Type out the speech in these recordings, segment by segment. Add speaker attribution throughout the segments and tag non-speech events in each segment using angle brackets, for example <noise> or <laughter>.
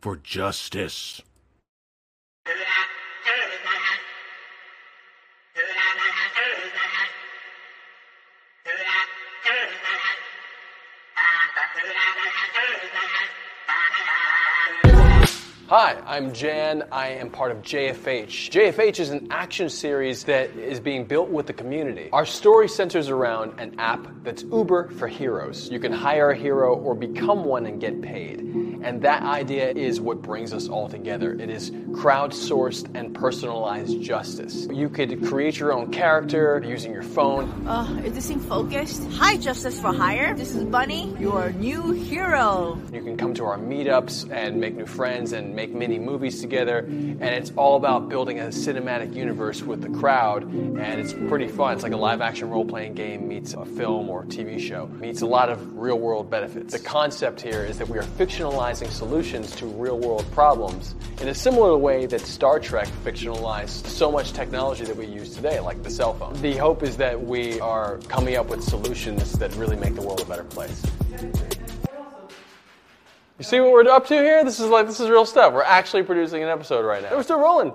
Speaker 1: For justice.
Speaker 2: Hi, I'm Jan. I am part of JFH. JFH is an action series that is being built with the community. Our story centers around an app that's Uber for heroes. You can hire a hero or become one and get paid. And that idea is what brings us all together. It is crowdsourced and personalized justice. You could create your own character using your phone.
Speaker 3: Uh, is this thing focused? Hi, Justice for Hire. This is Bunny, your new hero.
Speaker 2: You can come to our meetups and make new friends and make mini movies together. And it's all about building a cinematic universe with the crowd. And it's pretty fun. It's like a live action role playing game meets a film or TV show, meets a lot of real world benefits. The concept here is that we are fictionalizing solutions to real world problems in a similar way that Star Trek fictionalized so much technology that we use today, like the cell phone. The hope is that we are coming up with solutions that really make the world a better place. You see what we're up to here? This is like this is real stuff. We're actually producing an episode right now. We're still rolling.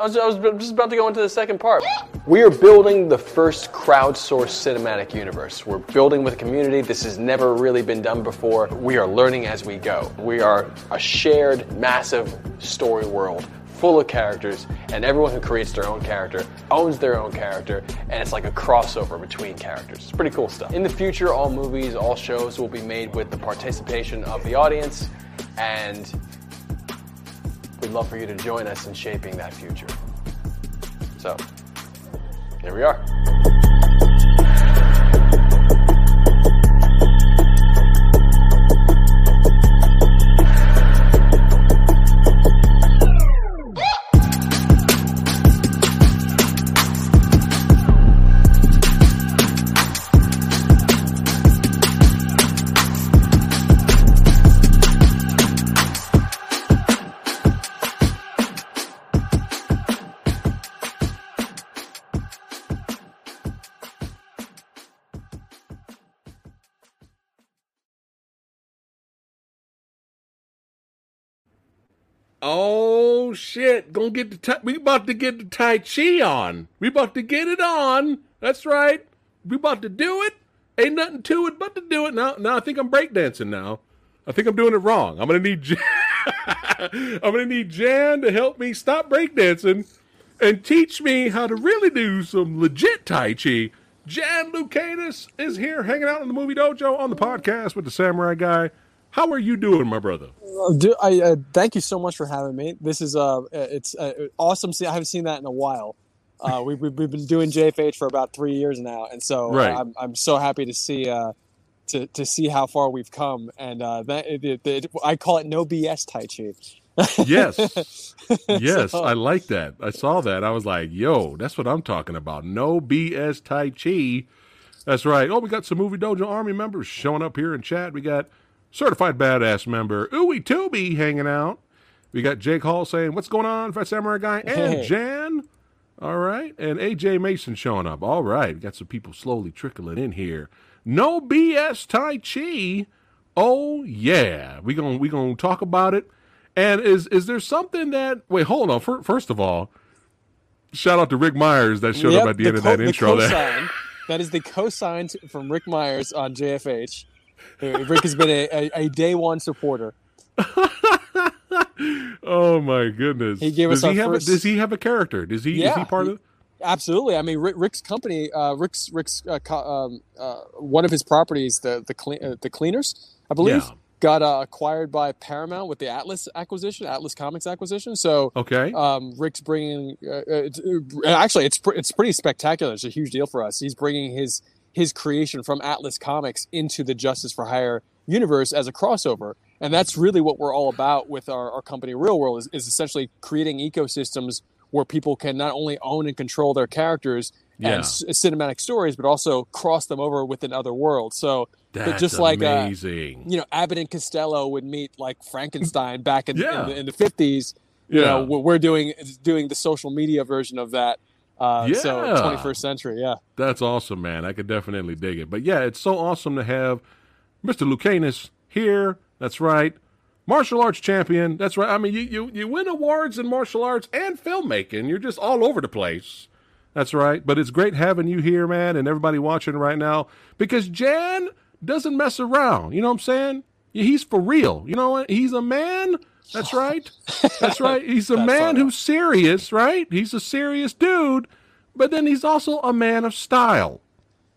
Speaker 2: I was, I was just about to go into the second part. We are building the first crowdsourced cinematic universe. We're building with a community. This has never really been done before. We are learning as we go. We are a shared, massive story world full of characters, and everyone who creates their own character owns their own character, and it's like a crossover between characters. It's pretty cool stuff. In the future, all movies, all shows will be made with the participation of the audience, and we'd love for you to join us in shaping that future. So, here we are.
Speaker 1: Oh shit! Gonna get the tai- we about to get the Tai Chi on. We about to get it on. That's right. We about to do it. Ain't nothing to it but to do it. Now, now I think I'm breakdancing. Now, I think I'm doing it wrong. I'm gonna need <laughs> Jan- I'm gonna need Jan to help me stop breakdancing and teach me how to really do some legit Tai Chi. Jan Lucanus is here hanging out in the movie dojo on the podcast with the Samurai Guy. How are you doing, my brother?
Speaker 4: Uh, I uh, thank you so much for having me. This is uh, it's uh, awesome. See, I haven't seen that in a while. Uh, we've, we've been doing JFH for about three years now, and so
Speaker 1: Right.
Speaker 4: I'm, I'm so happy to see uh, to to see how far we've come. And uh, that it, it, it- I call it no BS Tai Chi.
Speaker 1: Yes. <laughs> Yes,
Speaker 4: So-
Speaker 1: I like that. I saw that. I was like, yo, that's what I'm talking about. No BS Tai Chi. That's right. Oh, we got some Movie Dojo Army members showing up here in chat. We got Certified Badass member Ooey Tooby hanging out. We got Jake Hall saying, What's going on, Phat Samurai Guy? <laughs> And Jan. All right. And AJ Mason showing up. All right. We got some people slowly trickling in here. No BS Tai Chi. Oh yeah. We gonna we gonna talk about it. And is is there something that wait, hold on. Fir- First of all, shout out to Ric Meyers that showed
Speaker 4: Yep,
Speaker 1: up at the, end of
Speaker 4: co-
Speaker 1: that intro there.
Speaker 4: that is the cosign t- from Ric Meyers on JFH. Rick has been a, a, a day one supporter. <laughs>
Speaker 1: Oh my goodness.
Speaker 4: He gave
Speaker 1: does
Speaker 4: us
Speaker 1: he have
Speaker 4: first-
Speaker 1: a, does he have a character? Does he is
Speaker 4: Yeah,
Speaker 1: he part
Speaker 4: he-
Speaker 1: of
Speaker 4: Absolutely. I mean, Rick, Rick's company, uh, Rick's Rick's uh, um, uh, one of his properties, the the clean, uh, the cleaners, I believe,
Speaker 1: Yeah.
Speaker 4: got uh, acquired by Paramount with the Atlas acquisition, Atlas Comics acquisition. So,
Speaker 1: Okay.
Speaker 4: um, Rick's bringing. Uh, it's, actually, it's pr- it's pretty spectacular. It's a huge deal for us. He's bringing his his creation from Atlas Comics into the Justice for Hire universe as a crossover, and that's really what we're all about with our, our company, Real World, is, is essentially creating ecosystems where people can not only own and control their characters
Speaker 1: Yeah.
Speaker 4: and s- cinematic stories, but also cross them over with another world. So,
Speaker 1: That's
Speaker 4: just like uh, you know, Abbott and Costello would meet like Frankenstein back in,
Speaker 1: Yeah.
Speaker 4: in, the, in the 50s. You
Speaker 1: Yeah.
Speaker 4: know, we're we're doing doing the social media version of that. Uh, So
Speaker 1: Yeah.
Speaker 4: 21st century, yeah.
Speaker 1: That's awesome, man. I could definitely dig it. But yeah, it's so awesome to have Mr. Lucanus here. That's right. martial arts champion. That's right. I mean, you, you, you win awards in martial arts and filmmaking. You're just all over the place. That's right. But it's great having you here, man, and everybody watching right now because Jan doesn't mess around. You know what I'm saying? He's for real. You know what? He's a man. That's right. <laughs> That's right. He's a man who's serious, right? He's a serious dude, but then he's also a man of style.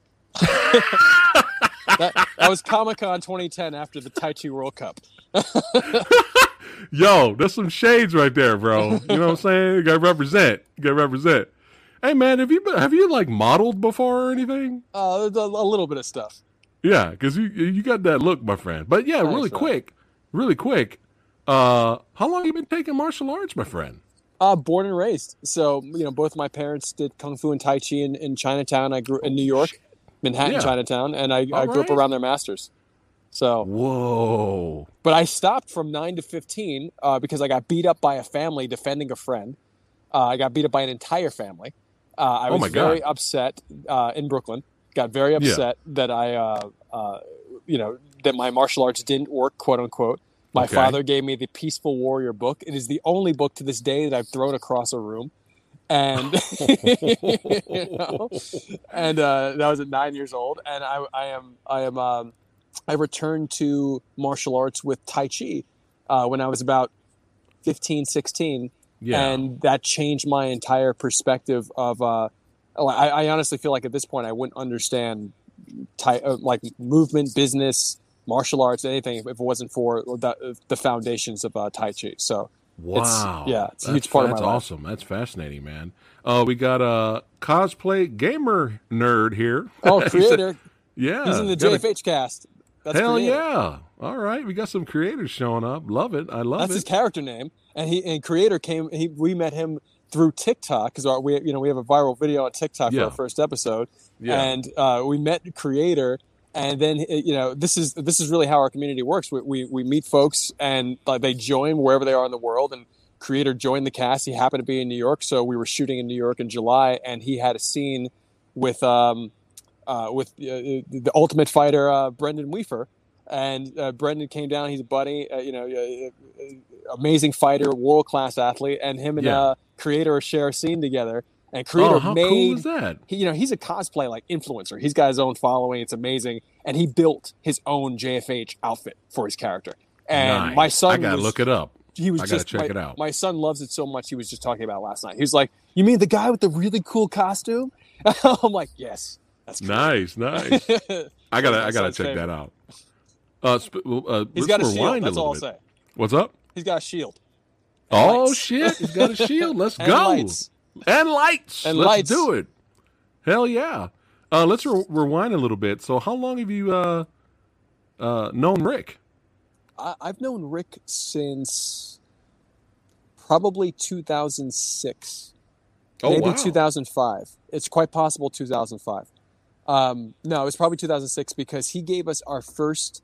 Speaker 1: <laughs>
Speaker 4: that, that was Comic Con 2010 after the Tai Chi World Cup. <laughs>
Speaker 1: Yo, there's some shades right there, bro. You know what I'm saying? You gotta represent. You gotta represent. Hey man, have you been, have you like modeled before or anything?
Speaker 4: Uh, a, a little bit of stuff.
Speaker 1: Yeah, because you you got that look, my friend. But yeah, really quick, really quick. Uh, how long you been taking martial arts, my friend?
Speaker 4: Uh, born and raised. So you know, both my parents did kung fu and tai chi in, in Chinatown. I grew in New York, Manhattan, yeah. Chinatown, and I, I grew right. up around their masters. So
Speaker 1: whoa!
Speaker 4: But I stopped from nine to fifteen uh, because I got beat up by a family defending a friend. Uh, I got beat up by an entire family. Uh, I oh was very upset uh, in Brooklyn. Got very upset yeah. that I, uh, uh, you know, that my martial arts didn't work, quote unquote. My okay. father gave me the Peaceful Warrior book. It is the only book to this day that I've thrown across a room and <laughs> you know, and uh, that was at nine years old, and I, I am I am um, I returned to martial arts with Tai Chi uh, when I was about 15, 16, yeah. and that changed my entire perspective of. Uh, I, I, honestly feel like at this point I wouldn't understand tai, uh, like movement, business, martial arts, anything if it wasn't for the, the foundations of uh, Tai Chi. So
Speaker 1: Wow.
Speaker 4: It's, yeah, it's a huge part
Speaker 1: that's
Speaker 4: of my
Speaker 1: awesome. That's fascinating, man. Uh, we got a cosplay gamer nerd here.
Speaker 4: Oh, <laughs> creator.
Speaker 1: yeah.
Speaker 4: He's in the JFH a, cast.
Speaker 1: That's hell creator. yeah. All right. We got some creators showing up. Love it. I love
Speaker 4: that's
Speaker 1: it.
Speaker 4: That's his character name. And he and creator came he we met him through TikTok because we you know we have a viral video on TikTok yeah. for our first episode. Yeah. And uh, we met creator and then you know this is this is really how our community works. We, we, we meet folks and uh, they join wherever they are in the world. And creator joined the cast. He happened to be in new york. So we were shooting in new york in july and he had a scene with um uh, with uh, the ultimate fighter uh, brendan weaver and uh, brendan came down. He's a buddy uh, you know amazing fighter world class athlete. And him and yeah. creator share a scene together and creator
Speaker 1: oh, how
Speaker 4: made
Speaker 1: cool is that?
Speaker 4: He, you know, he's a cosplay like influencer. He's got his own following. It's amazing, and he built his own JFH outfit for his character. And
Speaker 1: nice.
Speaker 4: my son,
Speaker 1: I gotta
Speaker 4: was,
Speaker 1: look it up.
Speaker 4: He was
Speaker 1: I
Speaker 4: just
Speaker 1: check
Speaker 4: my,
Speaker 1: it out.
Speaker 4: My son loves it so much. He was just talking about last night. He was like, "You mean the guy with the really cool costume?" <laughs> I'm like, "Yes,
Speaker 1: that's cool. nice, nice." <laughs> I gotta, I gotta check favorite. that out. Uh, sp- uh,
Speaker 4: he's got a shield. That's all I'll say.
Speaker 1: What's up?
Speaker 4: He's got a shield.
Speaker 1: oh lights. shit! He's got a shield. Let's <laughs> go.
Speaker 4: Lights
Speaker 1: and lights.
Speaker 4: And
Speaker 1: let's
Speaker 4: lights.
Speaker 1: do it. Hell yeah. Uh, let's re- rewind a little bit. So, how long have you uh, uh, known Rick?
Speaker 4: I- I've known Rick since probably 2006.
Speaker 1: Oh,
Speaker 4: maybe
Speaker 1: wow.
Speaker 4: 2005. It's quite possible 2005. Um, no, it's probably 2006 because he gave us our first.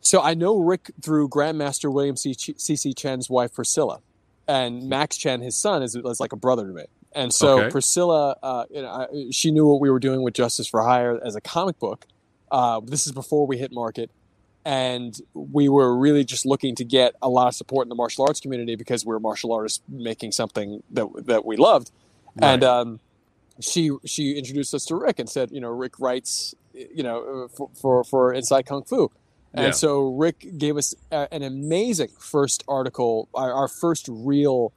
Speaker 4: So I know Rick through Grandmaster William C. C. Chen's wife Priscilla and Max Chen, his son, is, is like a brother to me. And so
Speaker 1: okay.
Speaker 4: Priscilla, uh, you know, I, she knew what we were doing with Justice for Hire as a comic book. Uh, this is before we hit market, and we were really just looking to get a lot of support in the martial arts community because we are martial artists making something that that we loved.
Speaker 1: Right.
Speaker 4: And um, she she introduced us to Rick and said, you know, Rick writes, you know, for for, for Inside Kung Fu. And
Speaker 1: Yeah.
Speaker 4: so Rick gave us a, an amazing first article, our, our first real,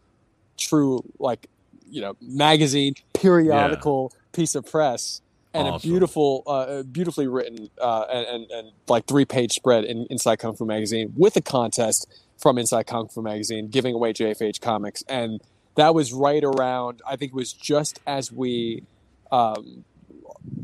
Speaker 4: true, like, you know, magazine, periodical piece of press, and a beautiful, uh, beautifully written, uh, and, and, and like three page spread in Inside Kung Fu Magazine with a contest from Inside Kung Fu Magazine giving away JFH comics. And that was right around, I think it was just as we, um,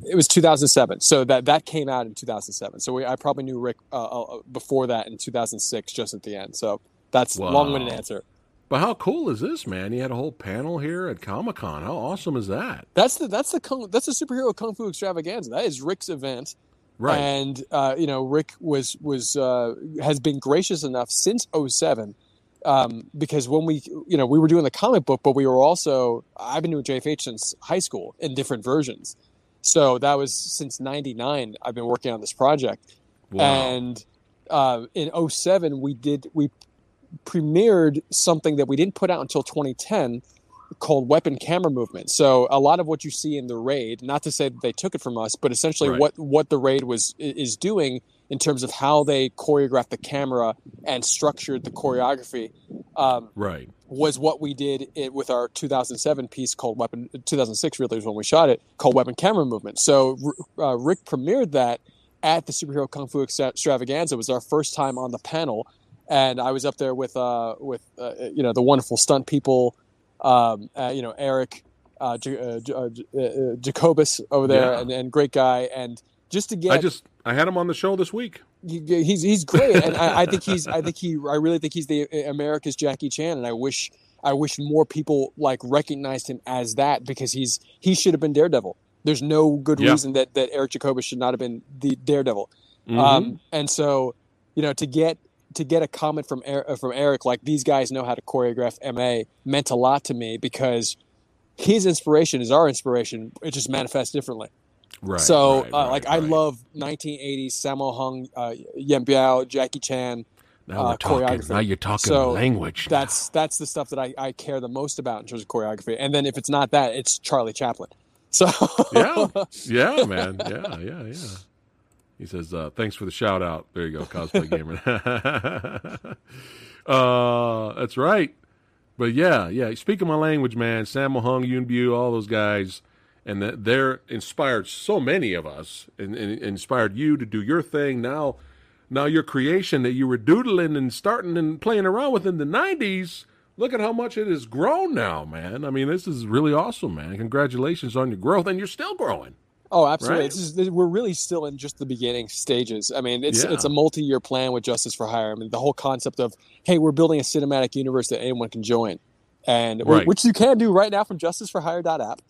Speaker 4: it was 2007 so that that came out in 2007 so we, i probably knew rick uh, uh, before that in 2006 just at the end so that's
Speaker 1: Wow.
Speaker 4: long-winded answer
Speaker 1: But how cool is this, man? You had a whole panel here at Comic Con. How awesome is that?
Speaker 4: that's the that's the kung, that's the superhero kung fu extravaganza that is rick's event
Speaker 1: Right.
Speaker 4: and uh, you know rick was was uh, has been gracious enough since 07 um, because when we you know we were doing the comic book but we were also i've been doing jfh since high school in different versions so that was since 99 i've been working on this project
Speaker 1: wow.
Speaker 4: and uh, in 07, we did we premiered something that we didn't put out until 2010 called weapon camera movement. So a lot of what you see in the raid, not to say that they took it from us, but essentially
Speaker 1: Right.
Speaker 4: what what the raid was is doing in terms of how they choreographed the camera and structured the choreography um,
Speaker 1: Right.
Speaker 4: was what we did it with our 2007 piece called Weapon 2006 really was when we shot it called Weapon Camera Movement. So uh, Rick premiered that at the Superhero Kung Fu Extravaganza. It was our first time on the panel, and I was up there with uh, with uh, you know the wonderful stunt people, um, uh, you know Eric. Uh, J- uh, uh, uh, Jacobus over there,
Speaker 1: Yeah.
Speaker 4: and, and great guy, and just to get
Speaker 1: I just I had him on the show this week.
Speaker 4: he- he's he's great, and I, I think he's I think he I really think he's the uh, America's Jackie Chan, and I wish I wish more people like recognized him as that because he's he should have been Daredevil. There's no good
Speaker 1: Yeah.
Speaker 4: reason that that Eric Jacobus should not have been the Daredevil.
Speaker 1: Mhm.
Speaker 4: Um, and so you know to get to get a comment from Er- uh, from Eric like these guys know how to choreograph MA meant a lot to me because his inspiration is our inspiration. It just manifests differently.
Speaker 1: Right.
Speaker 4: So,
Speaker 1: right,
Speaker 4: uh,
Speaker 1: right,
Speaker 4: like, I love 1980s Sammo Hung, uh, Yuen Biao, Jackie Chan.
Speaker 1: Now
Speaker 4: uh,
Speaker 1: we're talking. Now you're talking
Speaker 4: So,
Speaker 1: language.
Speaker 4: That's that's the stuff that I, I care the most about in terms of choreography. And then if it's not that, it's Charlie Chaplin. <laughs> So
Speaker 1: yeah, yeah, man, yeah, yeah, yeah. He says, uh, "Thanks for the shout out." There you go, cosplay gamer. <laughs> uh, that's right. But yeah, yeah. Speaking my language, man. Sammo Hung, Yoon Bu, all those guys, and that they're inspired so many of us, and, and inspired you to do your thing. Now, now your creation that you were doodling and starting and playing around with in the '90s. Look at how much it has grown now, man. I mean, this is really awesome, man. Congratulations on your growth, and you're still growing.
Speaker 4: Oh, absolutely.
Speaker 1: Right?
Speaker 4: This is, we're really still in just the beginning stages. I mean, it's
Speaker 1: Yeah.
Speaker 4: it's a multi-year plan with Justice for Hire. I mean, the whole concept of hey, we're building a cinematic universe that anyone can join, and
Speaker 1: Right.
Speaker 4: which you can do right now from JusticeForHire.app.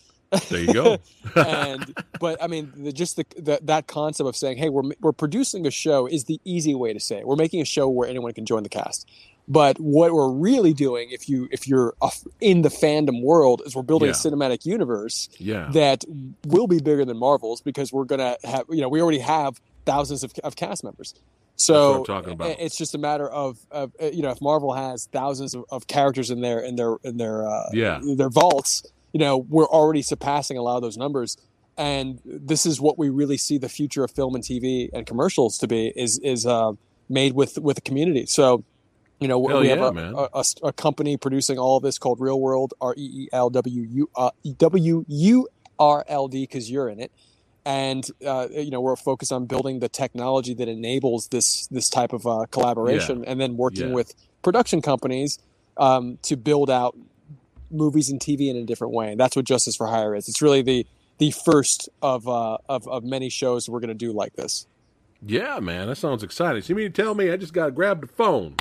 Speaker 1: There you go. <laughs>
Speaker 4: and but I mean, the, just the, the that concept of saying, "Hey, we're we're producing a show" is the easy way to say it. We're making a show where anyone can join the cast. But what we're really doing, if you if you're in the fandom world, is we're building
Speaker 1: Yeah.
Speaker 4: a cinematic universe
Speaker 1: yeah.
Speaker 4: that will be bigger than Marvel's because we're gonna have you know we already have thousands of, of cast members. So
Speaker 1: what I'm talking about.
Speaker 4: it's just a matter of, of uh, you know if Marvel has thousands of, of characters in their in their in their uh,
Speaker 1: Yeah.
Speaker 4: their vaults, you know we're already surpassing a lot of those numbers. And this is what we really see the future of film and TV and commercials to be is is uh, made with with the community. So you know
Speaker 1: Hell
Speaker 4: we have
Speaker 1: yeah,
Speaker 4: a, a, a, a company producing all of this called Real World R E E L W U uh, W U R L D because you're in it, and uh, you know we're focused on building the technology that enables this this type of uh, collaboration, and then working
Speaker 1: Yeah.
Speaker 4: with production companies um, to build out movies and TV in a different way. And that's what Justice for Hire is. It's really the the first of uh, of, of many shows we're going to do like this.
Speaker 1: yeah, man. That sounds exciting. So you mean to tell me I just got to grab the phone,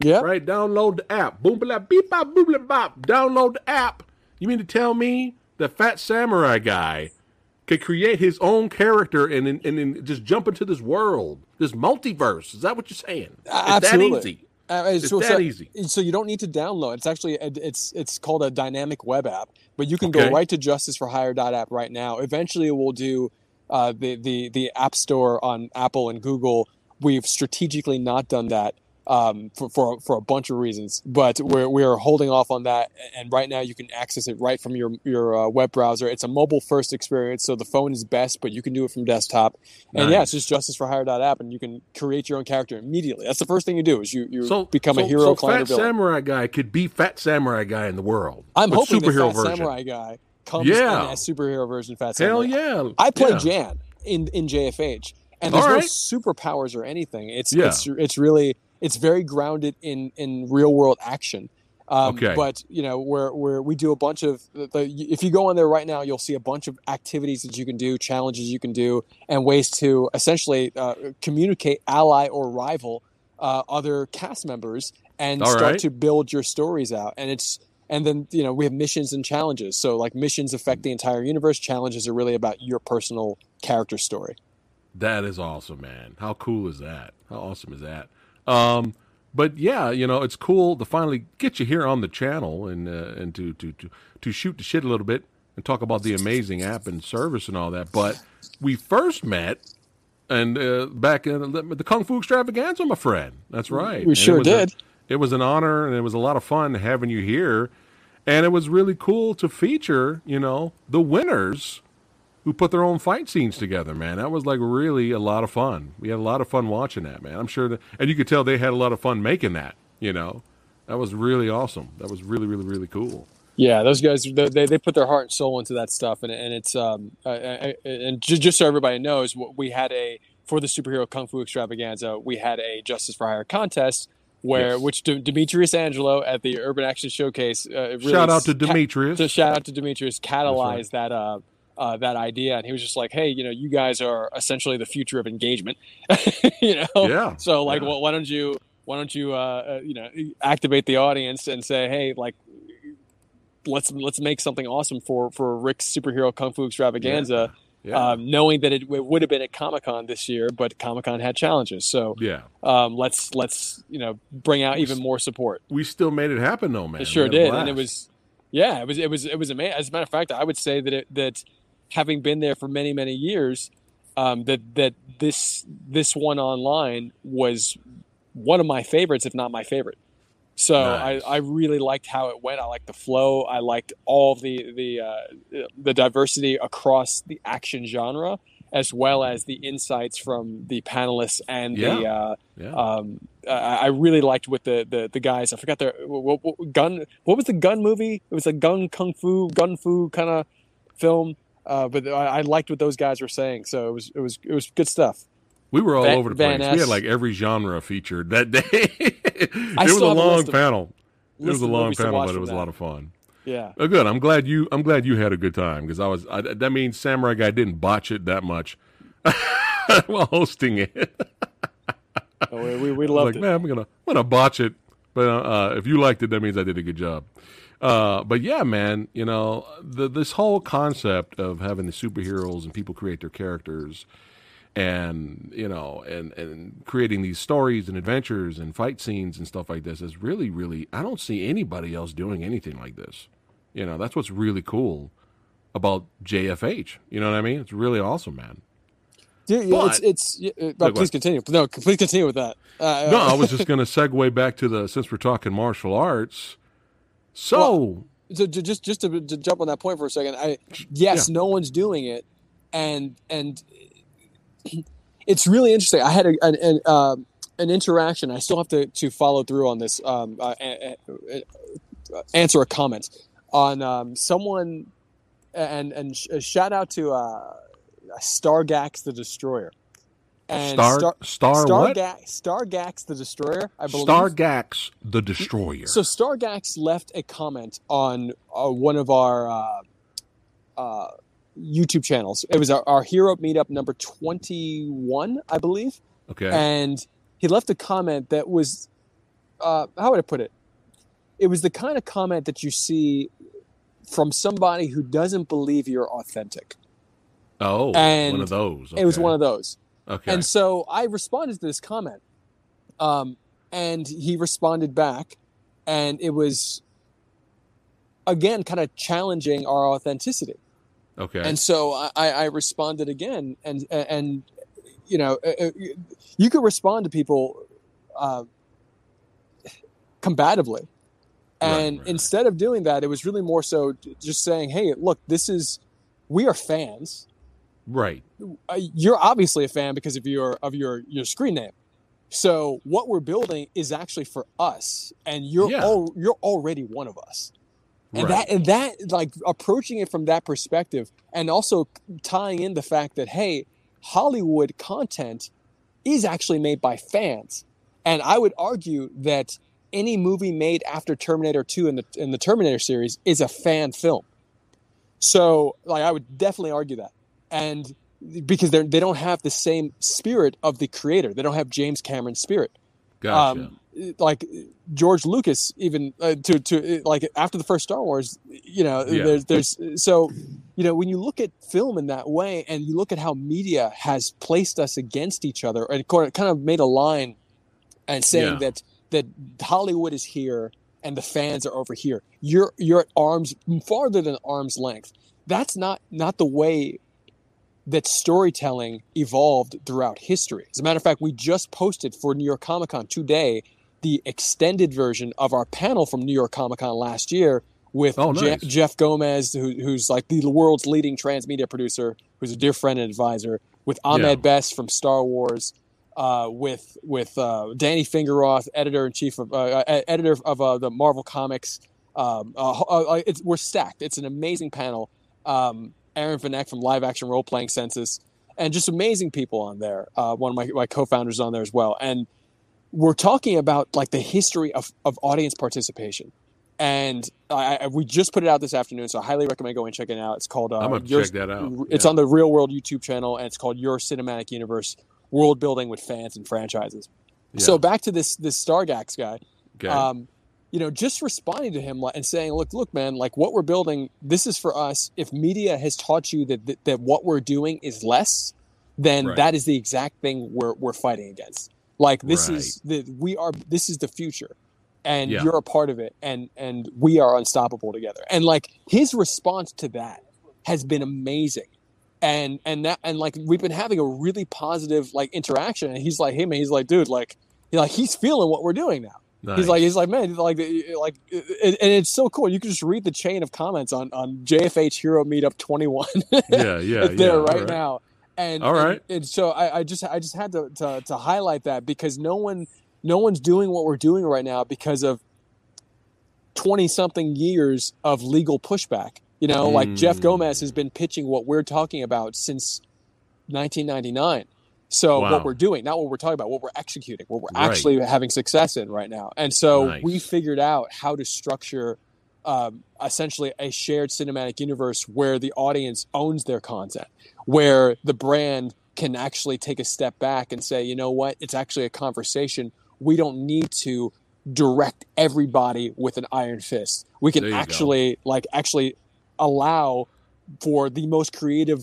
Speaker 4: Yeah.
Speaker 1: right? Download the app. Boom, blah, beep, bop, boom, blah, bop. Download the app. You mean to tell me the Phat Samurai guy could create his own character and, and, and just jump into this world, this multiverse? Is that what you're saying? It's
Speaker 4: absolutely.
Speaker 1: that easy.
Speaker 4: Uh,
Speaker 1: It's
Speaker 4: so,
Speaker 1: that
Speaker 4: so-
Speaker 1: easy.
Speaker 4: So you don't need to download. It's actually it's it's called a dynamic web app, but you can
Speaker 1: Okay.
Speaker 4: go right to justiceforhire.app right now. Eventually, it will do uh, the the the App Store on Apple and Google. We've strategically not done that um, for, for for a bunch of reasons, but we're we're holding off on that. And right now, you can access it right from your your uh, web browser. It's a mobile first experience, so the phone is best, but you can do it from desktop. And yeah, it's just justice for justiceforhire.app, and you can create your own character immediately. That's the first thing you do is you you
Speaker 1: So
Speaker 4: become
Speaker 1: so,
Speaker 4: a hero,
Speaker 1: So Phat
Speaker 4: villain.
Speaker 1: Samurai guy could be Phat Samurai guy in the world.
Speaker 4: I'm hoping
Speaker 1: superhero
Speaker 4: the Phat
Speaker 1: version.
Speaker 4: Samurai guy comes
Speaker 1: Yeah.
Speaker 4: in as superhero version Phat
Speaker 1: Hell
Speaker 4: Samurai.
Speaker 1: yeah!
Speaker 4: I play
Speaker 1: yeah.
Speaker 4: Jan in in JFH, and there's no superpowers or anything. It's
Speaker 1: Yeah.
Speaker 4: it's it's really it's very grounded in in real world action. Um,
Speaker 1: Okay.
Speaker 4: But you know, where where we do a bunch of the, if you go on there right now, you'll see a bunch of activities that you can do, challenges you can do, and ways to essentially uh, communicate, ally or rival uh, other cast members, and
Speaker 1: All
Speaker 4: start
Speaker 1: right.
Speaker 4: to build your stories out. And it's and then you know we have missions and challenges. So like missions affect the entire universe. Challenges are really about your personal character story.
Speaker 1: That is awesome, man. How cool is that? How awesome is that? Um, but yeah, you know, it's cool to finally get you here on the channel and uh, and to, to to to shoot the shit a little bit and talk about the amazing app and service and all that. But we first met and uh, back in the, the Kung Fu Extravaganza, my friend. That's right.
Speaker 4: We
Speaker 1: And
Speaker 4: sure
Speaker 1: it was a-
Speaker 4: did.
Speaker 1: it was an honor, and it was a lot of fun having you here. And it was really cool to feature, you know, the winners who put their own fight scenes together, man. That was like really a lot of fun. We had a lot of fun watching that, man. I'm sure that, and you could tell they had a lot of fun making that, you know. That was really awesome. That was really, really, really cool.
Speaker 4: Yeah, those guys they they, put their heart and soul into that stuff, and and it's um uh, and just, just so everybody knows, we had a for the superhero kung fu extravaganza, we had a Justice for Hire contest where
Speaker 1: Yes.
Speaker 4: which D- Demetrius Angelo at the Urban Action Showcase. Uh, really
Speaker 1: Shout out to
Speaker 4: ca-
Speaker 1: Demetrius.
Speaker 4: to shout out to Demetrius catalyzed that uh, uh, that idea, and he was just like, "Hey, you know, you guys are essentially the future of engagement, <laughs> you know.
Speaker 1: Yeah,
Speaker 4: So like,
Speaker 1: yeah.
Speaker 4: well, why don't you why don't you uh, uh, you know activate the audience and say, hey, like." Let's let's make something awesome for for Rick's superhero kung fu extravaganza,
Speaker 1: yeah.
Speaker 4: um, knowing that it, it would have been at Comic Con this year, but Comic Con had challenges. So
Speaker 1: yeah.
Speaker 4: um, let's let's you know bring out even more support.
Speaker 1: We still made it happen though, man.
Speaker 4: It sure
Speaker 1: We
Speaker 4: did, and it was, yeah, it was, it was, it was amazing. As a matter of fact, I would say that it, that having been there for many, many years, um, that that this this one online was one of my favorites, if not my favorite. So
Speaker 1: Nice.
Speaker 4: I, I really liked how it went. I liked the flow. I liked all the the uh, the diversity across the action genre, as well as the insights from the panelists and the
Speaker 1: Yeah.
Speaker 4: uh,
Speaker 1: yeah.
Speaker 4: um, I, I really liked what the, the, the guys. I forgot their what, what, gun. What was the gun movie? It was a gun kung fu, gun fu kind of film. Uh, but I, I liked what those guys were saying, so it was it was it was good stuff.
Speaker 1: We were all
Speaker 4: Van-
Speaker 1: over the place. We had like every genre featured that day. <laughs> it
Speaker 4: I
Speaker 1: was a
Speaker 4: a
Speaker 1: long panel. It was a long panel, but it was a lot of fun.
Speaker 4: Yeah,
Speaker 1: Oh, good. I'm glad you. I'm glad you had a good time because I was. I, that means Samurai Guy didn't botch it that much <laughs> while hosting it.
Speaker 4: Oh, we, we, we
Speaker 1: I was
Speaker 4: loved
Speaker 1: like,
Speaker 4: it.
Speaker 1: man, I'm gonna, I'm gonna botch it. But uh, if you liked it, that means I did a good job. Uh, but yeah, man, you know, the, this whole concept of having the superheroes and people create their characters, and you know, and and creating these stories and adventures and fight scenes and stuff like this is really, really. I don't see anybody else doing anything like this. You know, that's what's really cool about JFH. You know what I mean? It's really awesome, man.
Speaker 4: Yeah, yeah,
Speaker 1: but-
Speaker 4: it's it's. Uh, please continue. No, please continue with that. Uh,
Speaker 1: No, I was just <laughs> going to segue back to the since we're talking martial arts. So,
Speaker 4: so ju- just just to, to jump on that point for a second, I yes, no one's doing it, and and <clears throat> it's really interesting. I had a, an an, um an interaction. I still have to to follow through on this. Um, uh, a- answer a comment on um, someone, and and sh- shout out to uh, Stargax the Destroyer. And
Speaker 1: Star Star, what?
Speaker 4: Starga- Stargax the Destroyer, I believe.
Speaker 1: Stargax the Destroyer.
Speaker 4: So Stargax left a comment on uh, one of our uh, uh, YouTube channels. It was our, our Hero Meetup number twenty-one, I believe,
Speaker 1: okay.
Speaker 4: and he left a comment that was, uh, how would I put it? It was the kind of comment that you see from somebody who doesn't believe you're authentic.
Speaker 1: oh,
Speaker 4: and
Speaker 1: one of those.
Speaker 4: It was one of those.
Speaker 1: Okay.
Speaker 4: And so I responded to this comment. Um, and he responded back, and it was again kind of challenging our authenticity.
Speaker 1: okay.
Speaker 4: And so I, I responded again, and and you know uh, uh, you could respond to people uh, combatively, and
Speaker 1: right, right.
Speaker 4: instead of doing that, it was really more so just saying, "Hey, look, this is we are fans."
Speaker 1: Right.
Speaker 4: you're obviously a fan because of your of your your screen name. So what we're building is actually for us, and you're
Speaker 1: Yeah.
Speaker 4: all you're already one of us. And
Speaker 1: Right.
Speaker 4: that and that like approaching it from that perspective, and also tying in the fact that hey, Hollywood content is actually made by fans, and I would argue that any movie made after Terminator 2 in the in the Terminator series is a fan film. So like I would definitely argue that. And because they they don't have the same spirit of the creator. They don't have James Cameron's spirit.
Speaker 1: Gotcha.
Speaker 4: Um, like George Lucas, even uh, to to like after the first Star Wars, you know,
Speaker 1: Yeah.
Speaker 4: there's there's so you know when you look at film in that way, and you look at how media has placed us against each other, and kind of made a line and saying
Speaker 1: Yeah.
Speaker 4: that that Hollywood is here and the fans are over here. You're you're at arms farther than arm's length. That's not not the way that storytelling evolved throughout history. As a matter of fact, we just posted for New York Comic Con today the extended version of our panel from New York Comic Con last year with
Speaker 1: Oh,
Speaker 4: Je- Jeff Gomez, who, who's like the world's leading transmedia producer, who's a dear friend and advisor, with Ahmed
Speaker 1: Yeah.
Speaker 4: Best from Star Wars, uh, with with uh, Danny Fingeroth, editor in chief of uh, uh, editor of uh, the Marvel Comics. Um, uh, uh, it's, we're stacked. It's an amazing panel. Um, Aaron Vanek from Live Action Role Playing Census, and just amazing people on there. Uh, one of my, my co-founders on there as well, and we're talking about like the history of, of audience participation. And I, I, we just put it out this afternoon, so I highly recommend going and checking it out. It's called. Uh,
Speaker 1: I'm gonna
Speaker 4: Your-
Speaker 1: check that out.
Speaker 4: It's on the Real World YouTube channel, and it's called Your Cinematic Universe: World Building with Fans and Franchises.
Speaker 1: Yeah.
Speaker 4: So back to this this Stargax guy
Speaker 1: Okay.
Speaker 4: um, you know, just responding to him and saying, "Look, look, man, like what we're building, this is for us. If media has taught you that that, that what we're doing is less, then
Speaker 1: Right.
Speaker 4: that is the exact thing we're we're fighting against. Like this is the we are this is the future, and
Speaker 1: Yeah.
Speaker 4: you're a part of it, and and we are unstoppable together. And like his response to that has been amazing. And and that and like we've been having a really positive like interaction. And he's like, hey man, he's like, dude, like, he- like he's feeling what we're doing now.
Speaker 1: Nice.
Speaker 4: He's like, he's like, man, like, like, and it's so cool. You can just read the chain of comments on on JFH Hero Meetup 21. <laughs>
Speaker 1: yeah, yeah,
Speaker 4: it's
Speaker 1: yeah.
Speaker 4: there right, now. And
Speaker 1: All right.
Speaker 4: and, and so I, I just I just had to, to to highlight that because no one no one's doing what we're doing right now because of 20 something years of legal pushback. You know, like Jeff
Speaker 1: Mm.
Speaker 4: Gomez has been pitching what we're talking about since 1999. So
Speaker 1: Wow.
Speaker 4: what we're doing, not what we're talking about, what we're executing, what we're
Speaker 1: Right.
Speaker 4: actually having success in right now. And so
Speaker 1: Nice.
Speaker 4: we figured out how to structure um, essentially a shared cinematic universe where the audience owns their content, where the brand can actually take a step back and say, you know what, it's actually a conversation. We don't need to direct everybody with an iron fist. We can
Speaker 1: you go.
Speaker 4: actually like actually allow for the most creative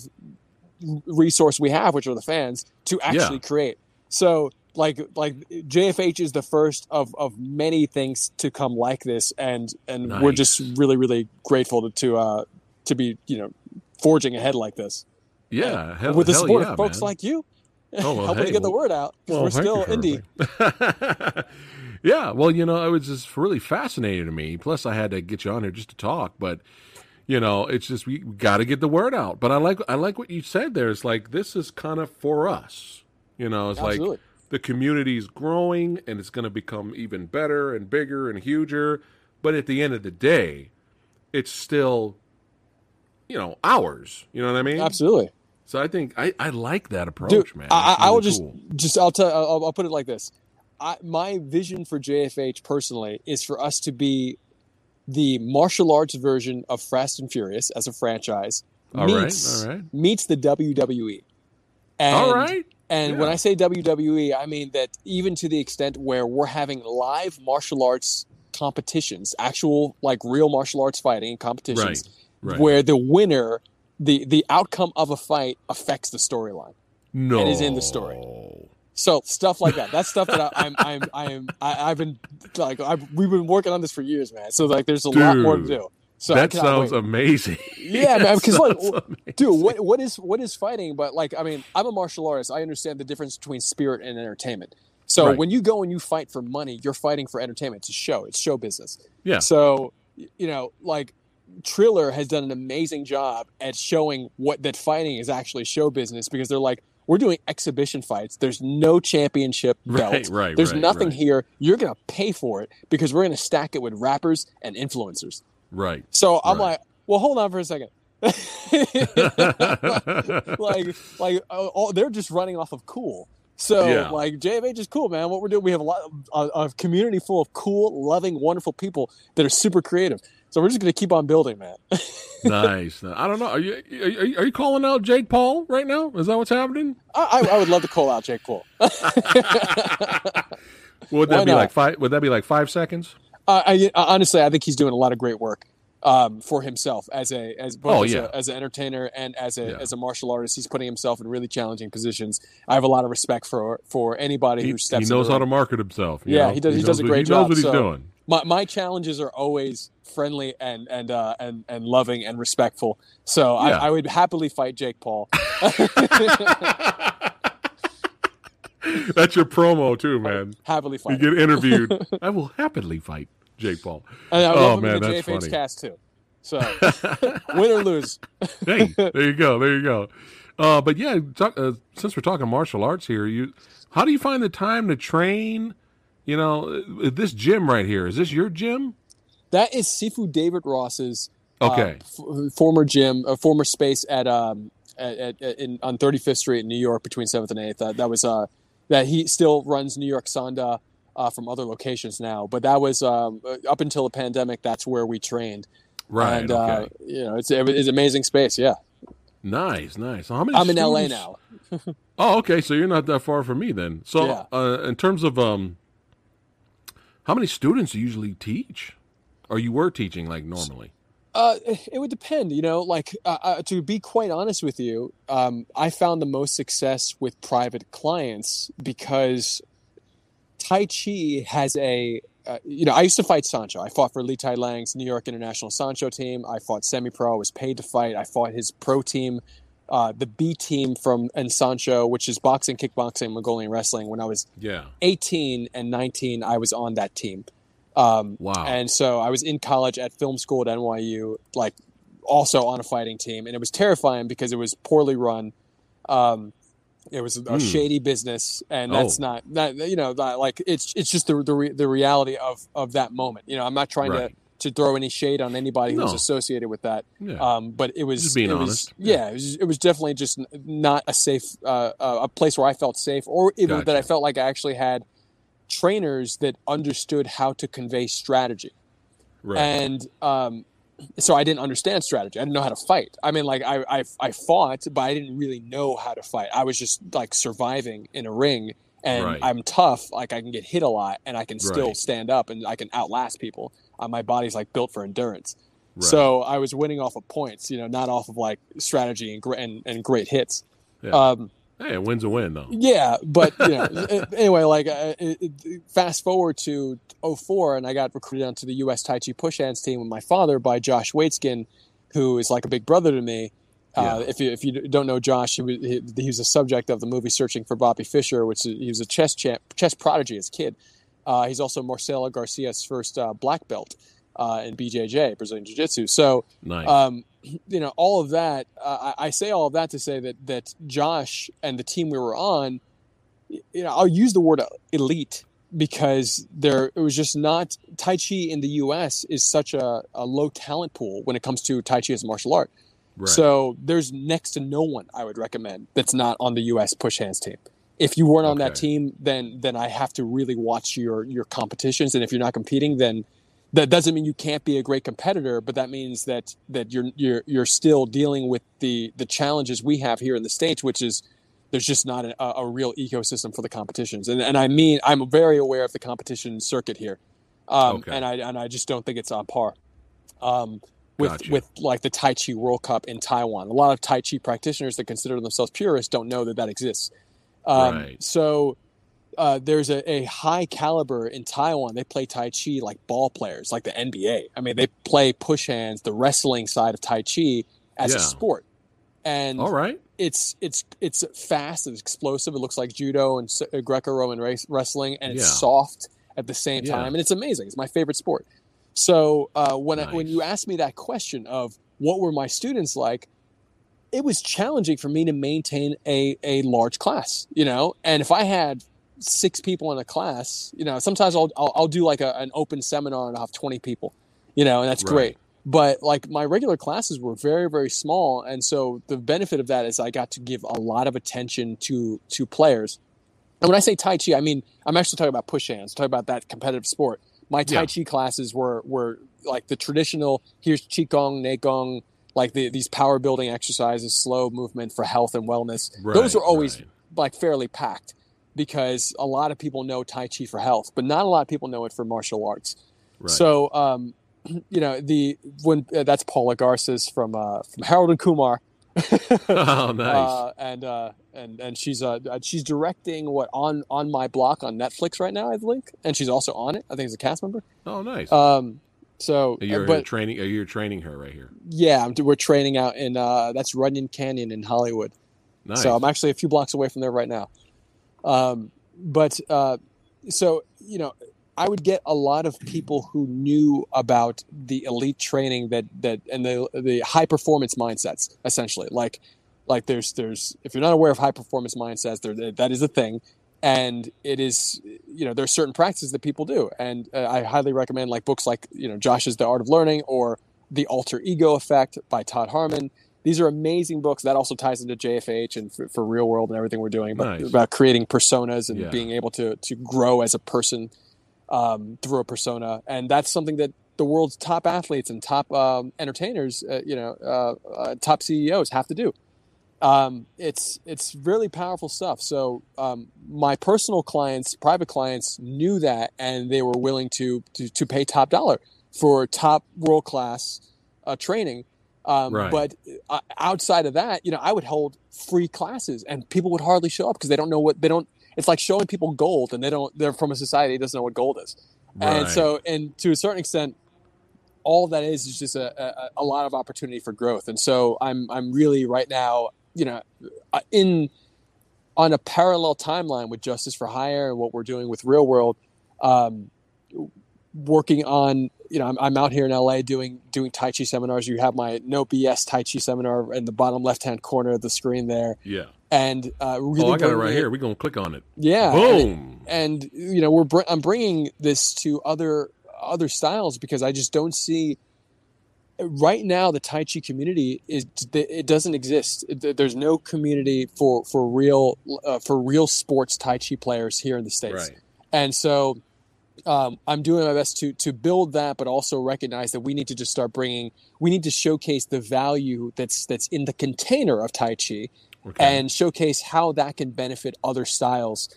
Speaker 4: resource we have, which are the fans, to actually create. So like like JFH is the first of of many things to come like this, and and we're just really really grateful to to uh to be you know forging ahead like this
Speaker 1: yeah, hell,
Speaker 4: with the support
Speaker 1: yeah,
Speaker 4: of folks
Speaker 1: man.
Speaker 4: like you, <laughs>
Speaker 1: Oh, well,
Speaker 4: helping
Speaker 1: hey,
Speaker 4: to get the word out.
Speaker 1: Well,
Speaker 4: we're still indie. <laughs>
Speaker 1: yeah, well, you know, it was just really fascinating to me. Plus, I had to get you on here just to talk, but you know, it's just we, got to get the word out. But I like I like what you said there. It's like this is kind of for us. You know, it's
Speaker 4: Absolutely.
Speaker 1: like the community's growing and it's going to become even better and bigger and huger. But at the end of the day, it's still, you know, ours. You know what I mean?
Speaker 4: Absolutely.
Speaker 1: So I think I, I like that approach,
Speaker 4: Dude,
Speaker 1: man.
Speaker 4: I,
Speaker 1: It's
Speaker 4: I, will
Speaker 1: really
Speaker 4: just, just I'll tell, I'll, I'll put it like this. I, my vision for JFH personally is for us to be the martial arts version of Fast and Furious as a franchise
Speaker 1: All right,
Speaker 4: meets
Speaker 1: all right.
Speaker 4: meets the WWE. And,
Speaker 1: All right.
Speaker 4: And when I say WWE, I mean that even to the extent where we're having live martial arts competitions, actual like real martial arts fighting competitions,
Speaker 1: Right.
Speaker 4: where the winner, the the outcome of a fight affects the storyline.
Speaker 1: No.
Speaker 4: and is in the story. So stuff like that. That's stuff that I, I'm I'm I'm I, I've been like I've, we've been working on this for years, man. So like, there's a lot more to do. So
Speaker 1: that sounds
Speaker 4: wait.
Speaker 1: amazing.
Speaker 4: Yeah, man. <laughs> Because like,
Speaker 1: amazing.
Speaker 4: dude, what what is what is fighting? But like, I mean, I'm a martial artist. I understand the difference between spirit and entertainment. So
Speaker 1: Right.
Speaker 4: when you go and you fight for money, you're fighting for entertainment. It's a show. It's show business.
Speaker 1: Yeah.
Speaker 4: So you know, like Triller has done an amazing job at showing what that fighting is actually show business because they're like, we're doing exhibition fights. There's no championship <laughs> belt.
Speaker 1: Right, right,
Speaker 4: There's
Speaker 1: right,
Speaker 4: nothing
Speaker 1: right.
Speaker 4: here. You're gonna pay for it because we're gonna stack it with rappers and influencers.
Speaker 1: Right.
Speaker 4: So I'm
Speaker 1: Right.
Speaker 4: like, well, hold on for a second. <laughs> like, like, uh, all, they're just running off of cool. So,
Speaker 1: Yeah.
Speaker 4: like, JFH is cool, man. What we're doing, we have a lot of a, a community full of cool, loving, wonderful people that are super creative. So we're just gonna keep on building, man. <laughs>
Speaker 1: nice. I don't know. Are you, are you are you calling out Jake Paul right now? Is that what's happening?
Speaker 4: I, I, would love to call out Jake Paul. <laughs>
Speaker 1: Would
Speaker 4: Why
Speaker 1: that be
Speaker 4: not?
Speaker 1: like five? Would that be like five seconds?
Speaker 4: Uh, I, honestly, I think he's doing a lot of great work um, for himself as a as both
Speaker 1: Oh,
Speaker 4: as,
Speaker 1: yeah.
Speaker 4: a, as an entertainer and as a
Speaker 1: Yeah.
Speaker 4: as a martial artist. He's putting himself in really challenging positions. I have a lot of respect for for anybody
Speaker 1: He,
Speaker 4: who steps.
Speaker 1: he knows how to market himself.
Speaker 4: Yeah,
Speaker 1: know?
Speaker 4: he does- he does a
Speaker 1: knows what-
Speaker 4: great
Speaker 1: He knows what he's
Speaker 4: so-
Speaker 1: doing.
Speaker 4: My, my challenges are always friendly and and uh, and and loving and respectful. So
Speaker 1: Yeah.
Speaker 4: I, I would happily fight Jake Paul. <laughs> <laughs>
Speaker 1: That's your promo too, man.
Speaker 4: happily fight.
Speaker 1: You get interviewed. <laughs> I will happily fight Jake Paul.
Speaker 4: And I
Speaker 1: Oh,
Speaker 4: love him
Speaker 1: man,
Speaker 4: in the
Speaker 1: that's
Speaker 4: JFH
Speaker 1: funny.
Speaker 4: cast too. So win or lose.
Speaker 1: hey, there you go, there you go. Uh, but yeah, talk, uh, since we're talking martial arts here, you, how do you find the time to train? You know, uh, this gym right here is this your gym?
Speaker 4: That is Sifu David Ross's
Speaker 1: Okay.
Speaker 4: uh, f- former gym, uh, former space at um at, at, at- in on 35th Street in New York between 7th and 8th. Uh, that was uh that he still runs New York Sanda uh, from other locations now, but that was um, uh, up until the pandemic. That's where we trained.
Speaker 1: Right.
Speaker 4: and
Speaker 1: okay.
Speaker 4: uh, you know it's it's amazing space. Yeah,
Speaker 1: nice, nice. So how many?
Speaker 4: I'm in LA now. <laughs>
Speaker 1: Oh, okay. So you're not that far from me then. So,
Speaker 4: Yeah.
Speaker 1: uh, in terms of um, how many students do you usually teach, or you were teaching like normally?
Speaker 4: Uh, it would depend, you know. Like uh, uh, to be quite honest with you, um, I found the most success with private clients because Tai Chi has a, uh, you know, I used to fight Sanshou. I fought for Li Tai Lang's New York International Sanshou team. I fought semi-pro. I was paid to fight. I fought his pro team, uh, the B team from and Sanshou, which is boxing, kickboxing, Mongolian wrestling. When I was
Speaker 1: Yeah.
Speaker 4: 18 and 19, I was on that team. Um,
Speaker 1: Wow.
Speaker 4: and so I was in college at film school at NYU, like also on a fighting team, and it was terrifying because it was poorly run. Um, it was a
Speaker 1: Hmm.
Speaker 4: shady business, and that's
Speaker 1: Oh.
Speaker 4: not that you know that, like it's it's just the the, re, the reality of of that moment. You know, I'm not trying
Speaker 1: Right.
Speaker 4: to to throw any shade on anybody who's
Speaker 1: No.
Speaker 4: associated with that.
Speaker 1: yeah.
Speaker 4: Um, but it was
Speaker 1: Just being
Speaker 4: it was-
Speaker 1: honest.
Speaker 4: Yeah, it was, it was definitely just not a safe uh, uh, a place where I felt safe, or even that I felt like I actually had trainers that understood how to convey strategy.
Speaker 1: right.
Speaker 4: And um, so I didn't understand strategy. I didn't know how to fight. I mean, like I, I I fought, but I didn't really know how to fight. I was just like surviving in a ring. And
Speaker 1: Right.
Speaker 4: I'm tough. Like I can get hit a lot, and I can still
Speaker 1: Right.
Speaker 4: stand up, and I can outlast people. Uh, my body's like built for endurance.
Speaker 1: Right.
Speaker 4: So I was winning off of points, you know, not off of like strategy and and, and great hits.
Speaker 1: Yeah.
Speaker 4: Um,
Speaker 1: hey, a win's a win though.
Speaker 4: yeah, but you know, <laughs> anyway, like uh, it, it- fast forward to 04 and I got recruited onto the U.S. Tai Chi push hands team with my father by Josh Waitzkin, who is like a big brother to me. Uh,
Speaker 1: Yeah.
Speaker 4: if you if you don't know Josh, he was he, he was a subject of the movie Searching for Bobby Fischer, which is, he was a chess champ, chess prodigy as a kid. Uh, he's also Marcelo Garcia's first uh, black belt uh, in BJJ, Brazilian Jiu Jitsu. So
Speaker 1: Nice.
Speaker 4: um, <clears throat> you know, all of that. Uh, I, I say all of that to say that that Josh and the team we were on, you know, I'll use the word elite because there it was just not Tai Chi in the U.S. is such a, a low talent pool when it comes to Tai Chi as a martial art.
Speaker 1: right.
Speaker 4: So there's next to no one I would recommend that's not on the U.S. push hands team. If you weren't on that team, then then I have to really watch your your competitions. And if you're not competing, then that doesn't mean you can't be a great competitor, but that means that that you're you're you're still dealing with the the challenges we have here in the states, which is there's just not a, a real ecosystem for the competitions. And and I mean I'm very aware of the competition circuit here, um,
Speaker 1: Okay.
Speaker 4: and I and I just don't think it's on par. Um, with
Speaker 1: Gotcha.
Speaker 4: with like the Tai Chi World Cup in Taiwan. A lot of Tai Chi practitioners that consider themselves purists don't know that that exists. Um,
Speaker 1: Right.
Speaker 4: So uh, there's a, a high caliber in Taiwan. They play Tai Chi like ball players, like the NBA. I mean, they play push hands, the wrestling side of Tai Chi as
Speaker 1: Yeah.
Speaker 4: a sport, and
Speaker 1: All right.
Speaker 4: it's it's it's fast, it's explosive. It looks like judo and uh, Greco-Roman race, wrestling, and it's
Speaker 1: Yeah.
Speaker 4: soft at the same
Speaker 1: Yeah.
Speaker 4: time, and it's amazing. It's my favorite sport. So uh, when I, when you asked me that question of what were my students like, it was challenging for me to maintain a a large class, you know. And if I had six people in a class, you know, sometimes I'll I'll, I'll do like a, an open seminar and I'll have twenty people, you know, and that's
Speaker 1: Right.
Speaker 4: great. But like my regular classes were very very small, and so the benefit of that is I got to give a lot of attention to to players. And when I say Tai Chi, I mean I'm actually talking about push hands, talking about that competitive sport. My Tai
Speaker 1: Yeah.
Speaker 4: Chi classes were were like the traditional. Here's Qigong, Neigong, like the, these power building exercises, slow movement for health and wellness. Those are always
Speaker 1: right.
Speaker 4: like fairly packed because a lot of people know Tai Chi for health, but not a lot of people know it for martial arts.
Speaker 1: Right.
Speaker 4: So, um, <clears throat> you know, the when uh, that's Paula Garces from uh, from Harold and Kumar. <laughs>
Speaker 1: oh, <laughs> nice.
Speaker 4: uh, and uh, and and she's uh, she's directing what on on my block on Netflix right now, I think, and she's also on it. I think as a cast member.
Speaker 1: oh, nice.
Speaker 4: Um, so,
Speaker 1: you're
Speaker 4: but
Speaker 1: training. You're training her right here.
Speaker 4: yeah, we're training out in uh, that's Runyon Canyon in Hollywood.
Speaker 1: Nice.
Speaker 4: So I'm actually a few blocks away from there right now. Um, but uh, so you know, I would get a lot of people who knew about the elite training that that and the the high performance mindsets essentially. Like like there's there's if you're not aware of high performance mindsets, there that is a thing. And it is, you know, there are certain practices that people do, and uh, I highly recommend like books like, you know, Josh's The Art of Learning or The Alter Ego Effect by Todd Herman these are amazing books. That also ties into JFH and for, for real world and everything we're doing about,
Speaker 1: Nice.
Speaker 4: about creating personas and
Speaker 1: Yeah.
Speaker 4: being able to to grow as a person um, through a persona. And that's something that the world's top athletes and top um, entertainers, uh, you know, uh, uh, top CEOs have to do. Um, it's it's really powerful stuff. So um, my personal clients, private clients, knew that, and they were willing to to, to pay top dollar for top world class uh, training. Um,
Speaker 1: Right.
Speaker 4: But uh, outside of that, you know, I would hold free classes, and people would hardly show up because they don't know what they don't. It's like showing people gold, and they don't. They're from a society that doesn't know what gold is, and so, and to a certain extent, all that is is just a, a, a lot of opportunity for growth. And so, I'm I'm really right now, you know, uh, in on a parallel timeline with Justice for Hire and what we're doing with Real World. Um, working on you know I'm, I'm out here in la doing doing tai chi seminars you have my no bs tai chi seminar in the bottom left hand corner of the screen there
Speaker 1: yeah.
Speaker 4: and uh, really
Speaker 1: Oh, I got it right here. We're gonna click on it.
Speaker 4: yeah and,
Speaker 1: Boom.
Speaker 4: and you know we're br- i'm bringing this to other other styles because i just don't see right now the tai chi community is it doesn't exist there's no community for for real uh, for real sports tai chi players here in the states
Speaker 1: Right.
Speaker 4: and so um, I'm doing my best to to build that, but also recognize that we need to just start bringing. We need to showcase the value that's that's in the container of Tai Chi,
Speaker 1: Okay.
Speaker 4: and showcase how that can benefit other styles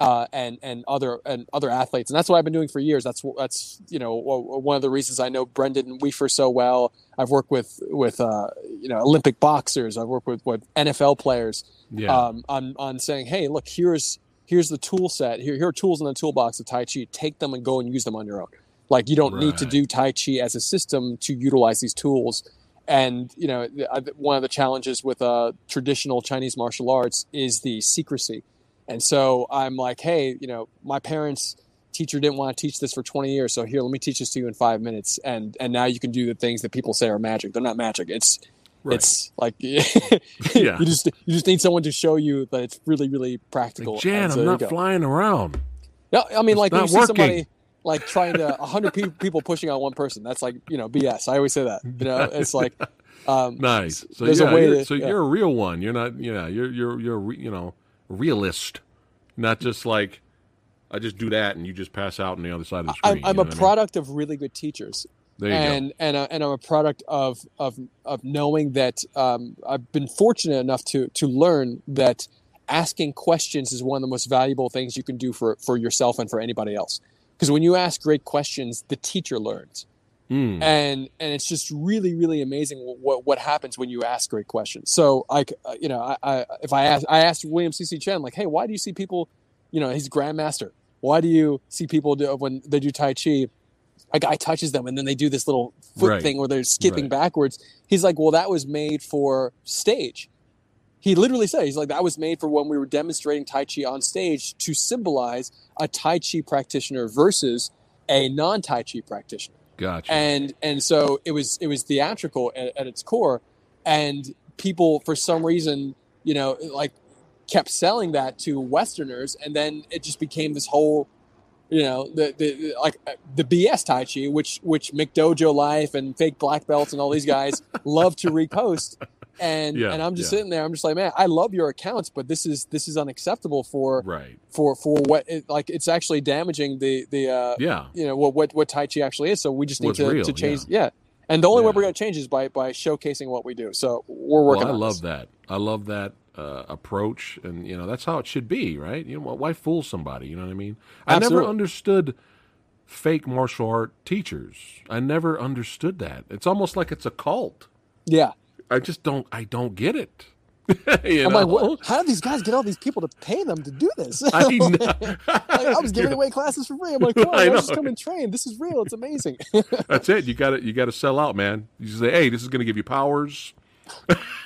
Speaker 4: uh, and and other and other athletes. And that's what I've been doing for years. That's that's you know one of the reasons I know Brendan Weaver so well. I've worked with with uh, you know Olympic boxers. I've worked with with NFL players
Speaker 1: yeah.
Speaker 4: um, on on saying, hey, look, here's here's the tool set. Here, here are tools in the toolbox of Tai Chi. Take them and go and use them on your own. Like you don't need to do Tai Chi as a system to utilize these tools. And you know, one of the challenges with uh, traditional Chinese martial arts is the secrecy. And so I'm like, hey, you know, my parents' teacher didn't want to teach this for 20 years, so here, let me teach this to you in five minutes. And and now you can do the things that people say are magic. They're not magic. It's
Speaker 1: Right.
Speaker 4: it's like <laughs>
Speaker 1: Yeah.
Speaker 4: you just you just need someone to show you that it's really really practical.
Speaker 1: Like, Jan,
Speaker 4: so
Speaker 1: I'm not flying around.
Speaker 4: No, I mean like when you see
Speaker 1: working.
Speaker 4: somebody like trying to a hundred pe- people pushing on one person. That's like you know BS. I always say that. You know, <laughs> it's like um,
Speaker 1: Nice. So
Speaker 4: There's a
Speaker 1: yeah,
Speaker 4: way
Speaker 1: you're,
Speaker 4: to-
Speaker 1: so
Speaker 4: yeah.
Speaker 1: you're a real one. You're not. Yeah, you're you're you're you know realist, not just like I just do that and you just pass out on the other side of the screen.
Speaker 4: I'm, I'm
Speaker 1: you
Speaker 4: a
Speaker 1: what I mean?
Speaker 4: product of really good teachers.
Speaker 1: There you
Speaker 4: and and uh, and I'm a product of of of knowing that um, I've been fortunate enough to to learn that asking questions is one of the most valuable things you can do for for yourself and for anybody else. Because when you ask great questions, the teacher learns,
Speaker 1: go. Mm.
Speaker 4: and and it's just really really amazing what what happens when you ask great questions. So like uh, you know I, I if I ask I asked William C C Chen like hey why do you see people you know he's grandmaster why do you see people do when they do Tai Chi a guy touches them and then they do this little foot
Speaker 1: Right.
Speaker 4: thing where they're skipping
Speaker 1: Right.
Speaker 4: backwards. He's like, well, that was made for stage. He literally said, he's like, that was made for when we were demonstrating Tai Chi on stage to symbolize a Tai Chi practitioner versus a non Tai Chi practitioner.
Speaker 1: Gotcha.
Speaker 4: And and so it was it was theatrical at, at its core, and people for some reason, you know, like kept selling that to Westerners, and then it just became this whole you know the, the like the BS Tai Chi, which which McDojo Life and fake black belts and all these guys <laughs> love to repost, and
Speaker 1: Yeah,
Speaker 4: and I'm just
Speaker 1: yeah.
Speaker 4: sitting there, I'm just like, man, I love your accounts, but this is this is unacceptable for
Speaker 1: right.
Speaker 4: for for what it, like it's actually damaging the the uh,
Speaker 1: Yeah.
Speaker 4: you know what what what Tai Chi actually is. So we just need
Speaker 1: What's
Speaker 4: to,
Speaker 1: real,
Speaker 4: to change, yeah. And the only way we're going to change is by by showcasing what we do. So we're working.
Speaker 1: Well, I love
Speaker 4: this.
Speaker 1: that. I love that uh, approach, and you know that's how it should be, right? You know, why fool somebody? You know what I mean? I never understood fake martial art teachers. I never understood that. It's almost like it's a cult.
Speaker 4: Yeah,
Speaker 1: I just don't. I don't get it. <laughs>
Speaker 4: I'm
Speaker 1: know?
Speaker 4: like, what, how do these guys get all these people to pay them to do this?
Speaker 1: I. <laughs>
Speaker 4: Like, I was giving <laughs> away classes for free. I'm like, come on, just come and train. This is real. It's amazing.
Speaker 1: That's it. You got to you got to sell out, man. You say, hey, this is going to give you powers.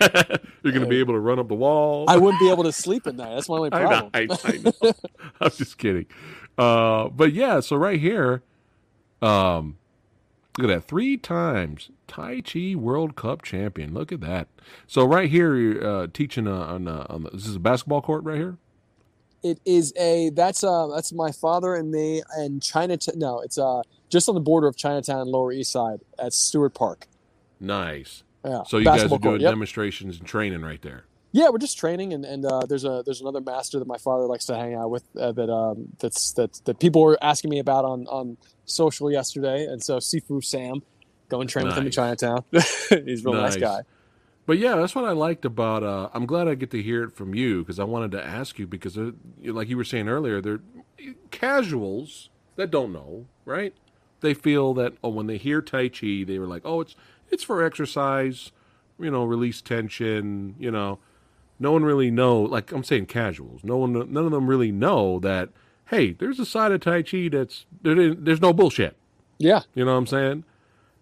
Speaker 1: You're going to be able to run up the wall.
Speaker 4: I wouldn't be able to sleep at night. That's my only
Speaker 1: I know.
Speaker 4: problem.
Speaker 1: I, I. I'm just kidding. Uh, but yeah, so right here, um, look at that. Three times Tai Chi World Cup champion. Look at that. So right here, you're uh, teaching uh, on, uh, on the, this is a basketball court right here.
Speaker 4: It is a that's uh that's my father and me and Chinatown. No, it's uh just on the border of Chinatown and Lower East Side at Seward Park.
Speaker 1: Nice.
Speaker 4: Yeah.
Speaker 1: So you guys are
Speaker 4: basketball
Speaker 1: doing
Speaker 4: court, yep.
Speaker 1: demonstrations and training right there.
Speaker 4: Yeah, we're just training, and, and uh, there's a there's another master that my father likes to hang out with uh, that um, that's that that people were asking me about on on social yesterday, and so Sifu Sam, go and train with him in Chinatown. <laughs> He's a real nice
Speaker 1: Nice.
Speaker 4: guy.
Speaker 1: But yeah, that's what I liked about. Uh, I'm glad I get to hear it from you because I wanted to ask you because, uh, like you were saying earlier, they're casuals that don't know, right? They feel that oh, when they hear Tai Chi, they were like, oh, it's it's for exercise, you know, release tension, you know. No one really know. Like I'm saying, casuals. No one, none of them really know that. Hey, there's a side of Tai Chi that's there, there's no bullshit.
Speaker 4: Yeah,
Speaker 1: You know what I'm saying?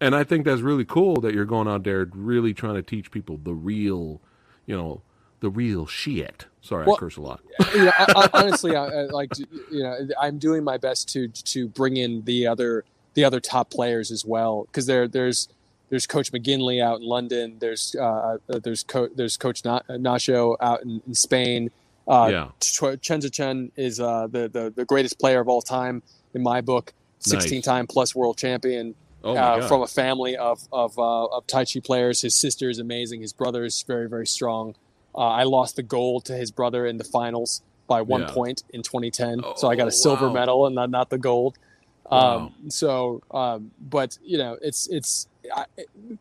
Speaker 1: And I think that's really cool that you're going out there really trying to teach people the real, you know, the real shit. Sorry,
Speaker 4: Well-
Speaker 1: I curse a lot. <laughs>
Speaker 4: you know, I, I, honestly, I, I, like you know, I'm doing my best to to bring in the other the other top players as well because there there's there's Coach McGinley out in London. There's uh, uh, there's Co- there's Coach Na- Nacho out in, in Spain. Uh,
Speaker 1: Yeah.
Speaker 4: Chen Chen is uh, the, the the greatest player of all time in my book.
Speaker 1: Nice.
Speaker 4: 16 time plus world champion
Speaker 1: Oh
Speaker 4: uh, from a family of of, uh, of Tai Chi players. His sister is amazing. His brother is very very strong. Uh, I lost the gold to his brother in the finals by one
Speaker 1: Yeah.
Speaker 4: point in 2010, so I got
Speaker 1: Oh,
Speaker 4: a silver
Speaker 1: wow.
Speaker 4: medal and not, not the gold.
Speaker 1: Wow.
Speaker 4: Um, so, um, but you know, it's it's I,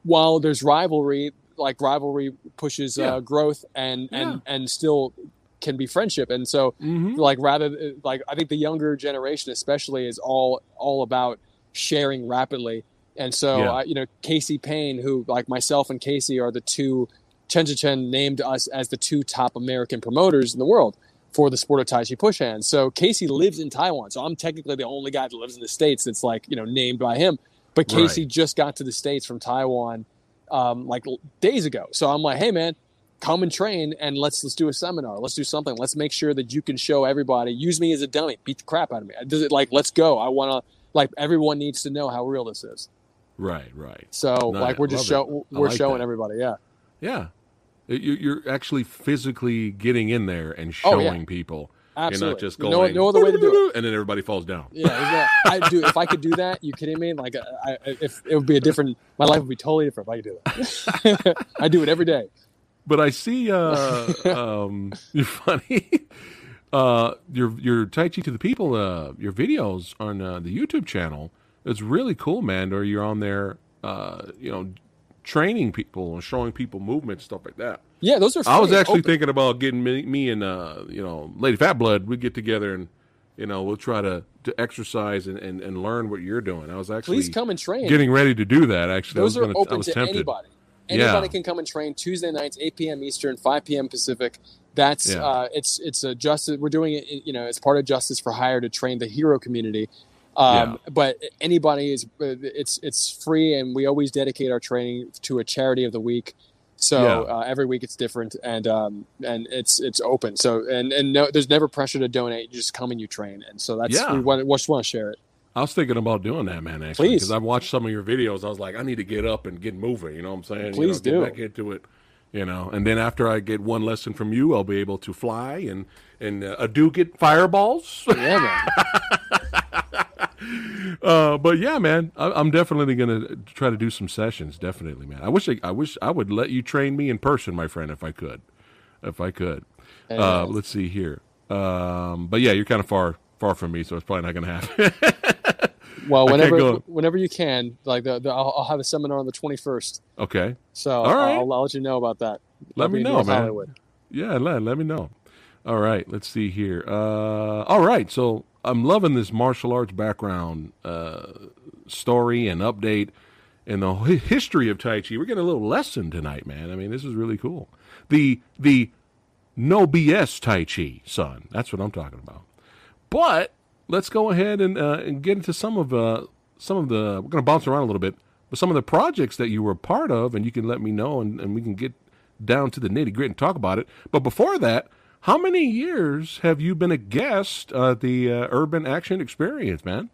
Speaker 4: while there's rivalry, like rivalry pushes
Speaker 1: Yeah.
Speaker 4: uh, growth and and and still can be friendship, and so
Speaker 1: Mhm.
Speaker 4: like rather like I think the younger generation especially is all all about sharing rapidly. And so
Speaker 1: Yeah.
Speaker 4: I, you know Casey Payne, who like myself and Casey are the two Chen Chen named us as the two top American promoters in the world for the sport of Tai Chi push hands. So Casey lives in Taiwan. So I'm technically the only guy that lives in the States that's like, you know, named by him. But Casey
Speaker 1: Right.
Speaker 4: just got to the States from Taiwan um, like days ago. So I'm like, hey man, come and train and let's let's do a seminar. Let's do something. Let's make sure that you can show everybody. Use me as a dummy. Beat the crap out of me. Does it like let's go. I want to like everyone needs to know how real this is.
Speaker 1: right, right.
Speaker 4: So
Speaker 1: No,
Speaker 4: like we're just
Speaker 1: love
Speaker 4: show
Speaker 1: it.
Speaker 4: We're
Speaker 1: like
Speaker 4: showing
Speaker 1: that.
Speaker 4: everybody. Yeah.
Speaker 1: Yeah, You- you're actually physically getting in there and
Speaker 4: Oh, yeah.
Speaker 1: showing people.
Speaker 4: Absolutely.
Speaker 1: You're not just
Speaker 4: No-
Speaker 1: going.
Speaker 4: no other way to do it. <laughs>
Speaker 1: And then everybody falls down.
Speaker 4: Yeah, I do. If I could do that, you kidding me? Like, I, I, if it would be a different, my life would be totally different if I could do that. <laughs> I do it every day.
Speaker 1: But I see, uh, <laughs> um, <laughs> you're funny. Uh, your your Tai Chi to the people, uh, your videos on uh, the YouTube channel. It's really cool, man. Or you're on there, uh, you know, training people and showing people movement stuff like that.
Speaker 4: Yeah, those are.
Speaker 1: I was actually
Speaker 4: open.
Speaker 1: thinking about getting me, me and uh, you know, Lady Fat Blood. We get together and you know we'll try to to exercise and, and, and learn what you're doing. I was actually
Speaker 4: Please come and train.
Speaker 1: getting ready to do that. Actually,
Speaker 4: those
Speaker 1: I was
Speaker 4: are
Speaker 1: gonna, I
Speaker 4: open
Speaker 1: was
Speaker 4: to
Speaker 1: tempted.
Speaker 4: anybody.
Speaker 1: Yeah.
Speaker 4: Anybody can come and train Tuesday nights, 8 p.m. Eastern, 5 p.m. Pacific. That's
Speaker 1: Yeah.
Speaker 4: uh, it's it's a justice. We're doing it, you know, as part of Justice for Hire to train the hero community. Um, But anybody is it's it's free, and we always dedicate our training to a charity of the week. So
Speaker 1: Yeah.
Speaker 4: uh, every week it's different, and um, and it's it's open. So and and no, there's never pressure to donate. You just come and you train, and so that's
Speaker 1: Yeah.
Speaker 4: we want, we just want to share it.
Speaker 1: I was thinking about doing that, man. Actually, because I've watched some of your videos. I was like, I need to get up and get moving. You know what I'm saying?
Speaker 4: Please
Speaker 1: you know,
Speaker 4: do.
Speaker 1: Get back into it. You know, and then after I get one lesson from you, I'll be able to fly and and uh, do get fireballs.
Speaker 4: Yeah, man. <laughs>
Speaker 1: uh, but yeah, man, I, I'm definitely gonna try to do some sessions. Definitely, man. I wish I, I wish I would let you train me in person, my friend, if I could, if I could. Uh, let's see here. Um, but yeah, you're kind of far far from me, so it's probably not gonna happen. <laughs>
Speaker 4: Well, whenever whenever you can, like the, the I'll, I'll have a seminar on the 21st.
Speaker 1: okay.
Speaker 4: So
Speaker 1: All right.
Speaker 4: I'll, I'll let you know about that.
Speaker 1: Let
Speaker 4: I'll
Speaker 1: me know, man.
Speaker 4: Hollywood.
Speaker 1: Yeah, let, let me know. All right, let's see here. Uh, all right, so I'm loving this martial arts background uh, story and update. and the history of Tai Chi. We're getting a little lesson tonight, man. I mean, this is really cool. The the no BS Tai Chi, son. That's what I'm talking about. But let's go ahead and uh, and get into some of uh, some of the. We're going to bounce around a little bit, but some of the projects that you were part of, and you can let me know, and, and we can get down to the nitty gritty and talk about it. But before that, how many years have you been a guest at the uh, Urban Action Experience, man?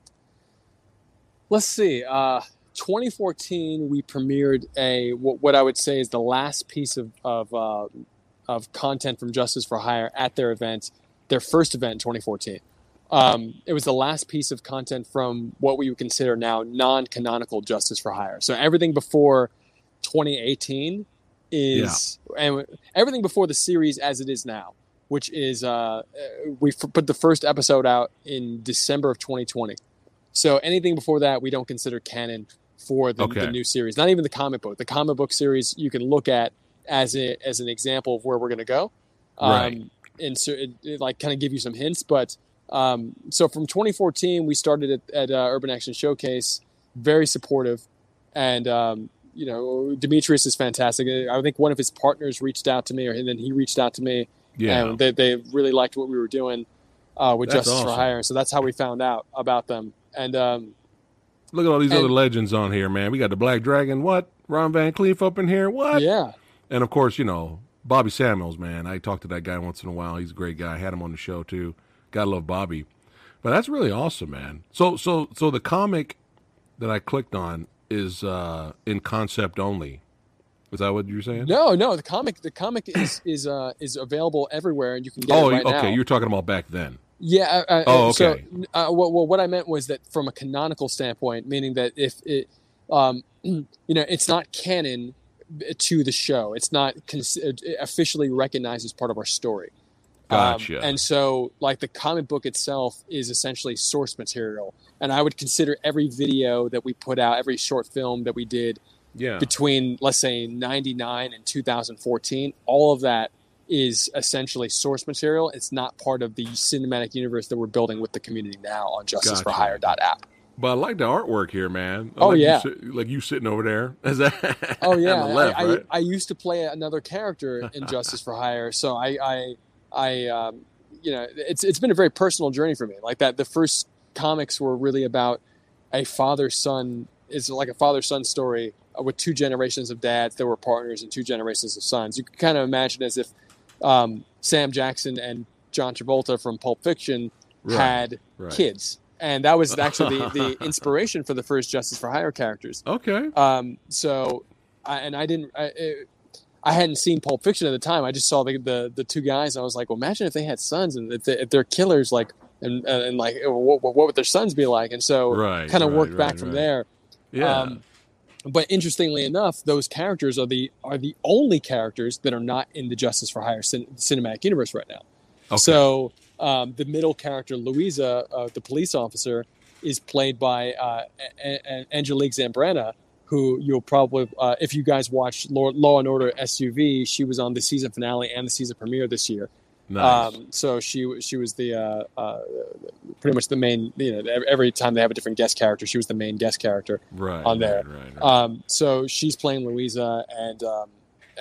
Speaker 4: Let's see. Uh, 2014, we premiered a what, what I would say is the last piece of of, uh, of content from Justice for Hire at their event, their first event in 2014. Um, it was the last piece of content from what we would consider now non-canonical Justice for Hire. So everything before 2018 is and everything before the series as it is now, which is uh, we f- put the first episode out in December of 2020. So anything before that, we don't consider canon for the,
Speaker 1: Okay.
Speaker 4: the new series. Not even the comic book. The comic book series you can look at as a, as an example of where we're going to go, um,
Speaker 1: Right.
Speaker 4: and so it, it like kind of give you some hints. But um, so from 2014, we started at, at uh, Urban Action Showcase, very supportive, and um, you know Demetrius is fantastic. I think one of his partners reached out to me, or and then he reached out to me,
Speaker 1: Yeah.
Speaker 4: and they, they really liked what we were doing uh, with
Speaker 1: That's
Speaker 4: Justice for. Hire. So that's how we found out about them. And um,
Speaker 1: Look at all these
Speaker 4: and-
Speaker 1: other legends on here, man. We got the Black Dragon. What? Ron Van Clief up in here. What?
Speaker 4: yeah,
Speaker 1: And of course, you know, Bobby Samuels, man. I talk to that guy once in a while. He's a great guy. I had him on the show too. Gotta love Bobby. But that's really awesome, man. So so so the comic that I clicked on is uh in concept only. Is that what you were saying?
Speaker 4: no, no, the comic, the comic is <coughs> is uh, is available everywhere, and you can get
Speaker 1: Oh,
Speaker 4: it right
Speaker 1: okay.
Speaker 4: now.
Speaker 1: You're talking about back then.
Speaker 4: Yeah. Uh, uh,
Speaker 1: Oh,
Speaker 4: So,
Speaker 1: okay.
Speaker 4: uh, well, what I meant was that from a canonical standpoint, meaning that if it, um, <clears throat> you know, it's not canon to the show. It's not cons- uh, officially recognized as part of our story. Um, and so, like the comic book itself is essentially source material, and I would consider every video that we put out, every short film that we did
Speaker 1: Yeah.
Speaker 4: between, let's say, '99 and 2014, all of that is essentially source material. It's not part of the cinematic universe that we're building with the community now on JusticeForHire.app.
Speaker 1: But I like the artwork here, man. I
Speaker 4: Oh,
Speaker 1: like you
Speaker 4: yeah.
Speaker 1: sit- like you sitting over there. <laughs> Is that?
Speaker 4: Oh yeah,
Speaker 1: left,
Speaker 4: I,
Speaker 1: right?
Speaker 4: I, I used to play another character in <laughs> Justice for Hire, so I, I, I, um, you know, it's it's been a very personal journey for me. Like that, the first comics were really about a father son. It's like a father son story uh, with two generations of dads that were partners and two generations of sons. You can kind of imagine as if um, Sam Jackson and John Travolta from Pulp Fiction
Speaker 1: Right,
Speaker 4: had
Speaker 1: right.
Speaker 4: kids, and that was actually the, the <laughs> inspiration for the first Justice for Hire characters.
Speaker 1: Okay.
Speaker 4: Um, so, I, and I didn't, I, it, I hadn't seen Pulp Fiction at the time. I just saw the, the, the two guys. And I was like, well, imagine if they had sons and if, they, if they're killers, like, and, and like, what, what would their sons be like? And so,
Speaker 1: Right,
Speaker 4: kind of
Speaker 1: right,
Speaker 4: worked back
Speaker 1: right,
Speaker 4: from there.
Speaker 1: Yeah.
Speaker 4: Um, but interestingly enough, those characters are the are the only characters that are not in the Justice for Hire cin- cinematic universe right now.
Speaker 1: okay.
Speaker 4: So um, the middle character, Louisa, uh, the police officer, is played by uh, A- A- Angelique Zambrana, who you'll probably, uh, if you guys watch Law, Law and Order SUV, she was on the season finale and the season premiere this year.
Speaker 1: nice.
Speaker 4: Um, so she she was the uh, uh, pretty much the main. You know, every- time they have a different guest character, she was the main guest character
Speaker 1: right.
Speaker 4: on there.
Speaker 1: Right. Right. right.
Speaker 4: um, so she's playing Louisa, and um,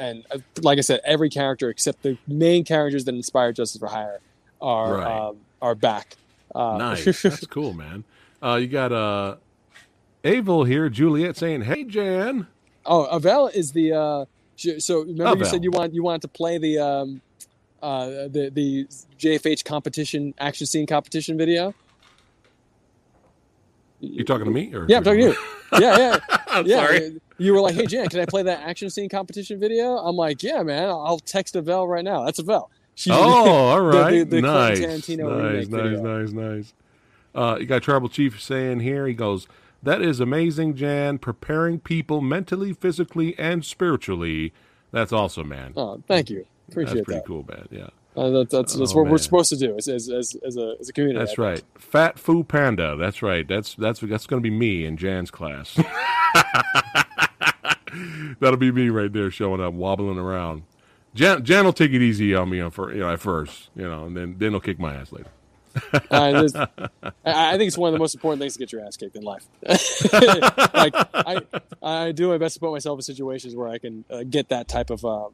Speaker 4: and uh, like I said, every character except the main characters that inspired Justice for Hire are
Speaker 1: Right.
Speaker 4: um, are back. Uh,
Speaker 1: nice. That's cool, man. Uh, you got uh, Avel here, Juliet saying, "Hey, Jan."
Speaker 4: oh, Avel is the. Uh, so remember you said you want you want to play the um, uh, the the JFH competition action scene competition video.
Speaker 1: You talking to me? Or
Speaker 4: Yeah, I'm talking to you. <laughs> Yeah, yeah.
Speaker 1: I'm
Speaker 4: yeah,
Speaker 1: sorry.
Speaker 4: You were like, "Hey Jan, can I play that action scene competition video?" I'm like, "Yeah, man. I'll text Avel right now." That's Avel. She's
Speaker 1: Oh, <laughs> all right.
Speaker 4: the-
Speaker 1: right.
Speaker 4: the
Speaker 1: nice.
Speaker 4: Quentin Tarantino
Speaker 1: nice, nice, nice, nice. Uh, you got Tribal Chief saying here, he goes, That is amazing, Jan. Preparing people mentally, physically, and spiritually. That's awesome, man.
Speaker 4: Oh, thank you. Appreciate
Speaker 1: That's pretty
Speaker 4: that.
Speaker 1: cool, man. Yeah.
Speaker 4: Uh, that, that's that's
Speaker 1: Oh,
Speaker 4: what
Speaker 1: man.
Speaker 4: we're supposed to do as as, as, as a as a community.
Speaker 1: That's right. Fat Foo Panda. That's right. That's that's that's going to be me in Jan's class. <laughs> That'll be me right there, showing up, wobbling around. Jan, Jan will take it easy on me on for, you know, at first, you know, and then then he'll kick my ass later. <laughs>
Speaker 4: Uh, this- I think it's one of the most important things to get your ass kicked in life. <laughs> like I, I do my best to put myself in situations where I can uh, get that type of um,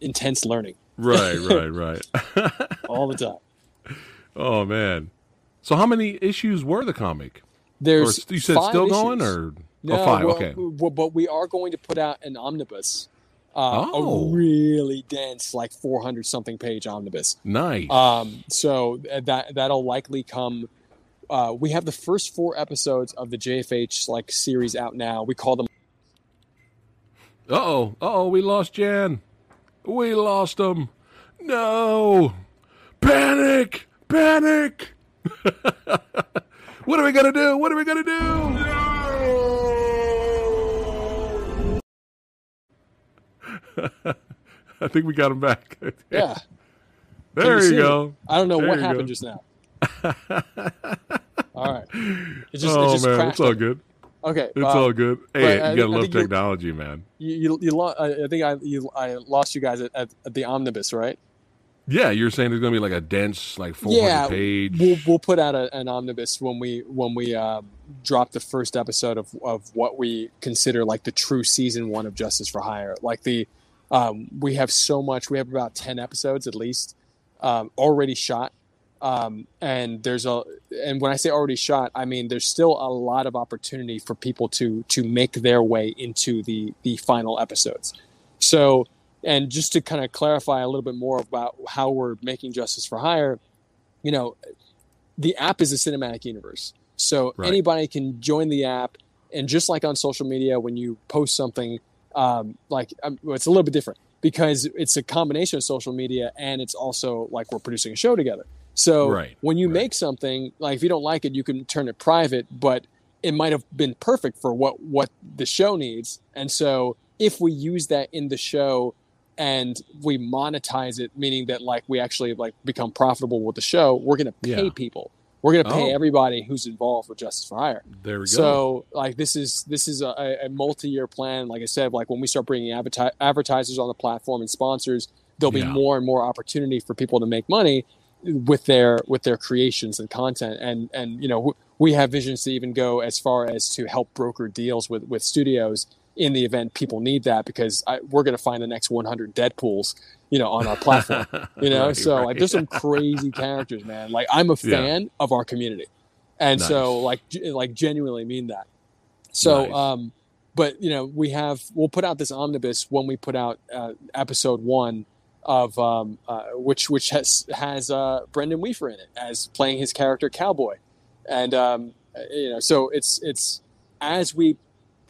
Speaker 4: intense learning
Speaker 1: right, <laughs> right, right.
Speaker 4: all the time.
Speaker 1: oh man. So how many issues were the comic? Or
Speaker 4: There's
Speaker 1: you said still going or
Speaker 4: No,
Speaker 1: oh, five?
Speaker 4: well,
Speaker 1: okay.
Speaker 4: but we are going to put out an omnibus, uh,
Speaker 1: Oh.
Speaker 4: a really dense, like 400 something page omnibus.
Speaker 1: Nice.
Speaker 4: Um, so that that'll likely come. Uh, we have the first four episodes of the JFH like series out now. We call them
Speaker 1: Uh oh. Uh oh. We lost Jan. We lost him. No. Panic. Panic. <laughs> what are we going to do? What are we going to do? <laughs> I think we got him back. <laughs>
Speaker 4: yeah.
Speaker 1: there
Speaker 4: you
Speaker 1: you go.
Speaker 4: I don't know
Speaker 1: There
Speaker 4: what happened
Speaker 1: go.
Speaker 4: just now. <laughs> all right. It just,
Speaker 1: oh
Speaker 4: it just
Speaker 1: man,
Speaker 4: crashed.
Speaker 1: it's all good.
Speaker 4: Okay.
Speaker 1: It's
Speaker 4: um,
Speaker 1: all good. Hey,
Speaker 4: I
Speaker 1: you gotta love technology, man.
Speaker 4: You, you, you lo- I think I, you, I lost you guys at, at, at the omnibus, right?
Speaker 1: Yeah, you're saying there's gonna be like a dense, like 400
Speaker 4: yeah,
Speaker 1: page.
Speaker 4: We'll, we'll put out a, an omnibus when we when we um, drop the first episode of, of what we consider like the true season one of Justice for Hire. Like the um, we have so much. We have about ten episodes at least um, already shot, um, and there's a and when I say already shot, I mean there's still a lot of opportunity for people to to make their way into the the final episodes. So and just to kind of clarify a little bit more about how we're making Justice for Hire, you know, the app is a cinematic universe. So
Speaker 1: Right.
Speaker 4: anybody can join the app, and just like on social media, when you post something, um, like um, well, it's a little bit different because it's a combination of social media and it's also like we're producing a show together. So
Speaker 1: Right,
Speaker 4: when you
Speaker 1: right.
Speaker 4: make something, like if you don't like it, you can turn it private, but it might have been perfect for what what the show needs. And so if we use that in the show and we monetize it, meaning that like we actually like become profitable with the show, we're going to pay
Speaker 1: Yeah.
Speaker 4: people. We're going to pay
Speaker 1: Oh.
Speaker 4: everybody who's involved with Justice for Hire.
Speaker 1: there we go.
Speaker 4: So like this is this is a, a multi-year plan. Like I said, like when we start bringing adverti- advertisers on the platform and sponsors, there'll be
Speaker 1: Yeah.
Speaker 4: more and more opportunity for people to make money with their with their creations and content. And and you know w- we have visions to even go as far as to help broker deals with with studios in the event people need that because I, we're going to find the next 100 Deadpool's you know on our platform. You <laughs> know,
Speaker 1: Right,
Speaker 4: so
Speaker 1: right.
Speaker 4: like there's some crazy characters, man. Like I'm a
Speaker 1: Yeah.
Speaker 4: fan of our community, and so like like genuinely mean that. So,
Speaker 1: Nice.
Speaker 4: um, but you know, we have we'll put out this omnibus when we put out uh, episode one of um, uh, which which has has uh, Brendan Weaver in it as playing his character Cowboy, and um, you know, so it's it's as we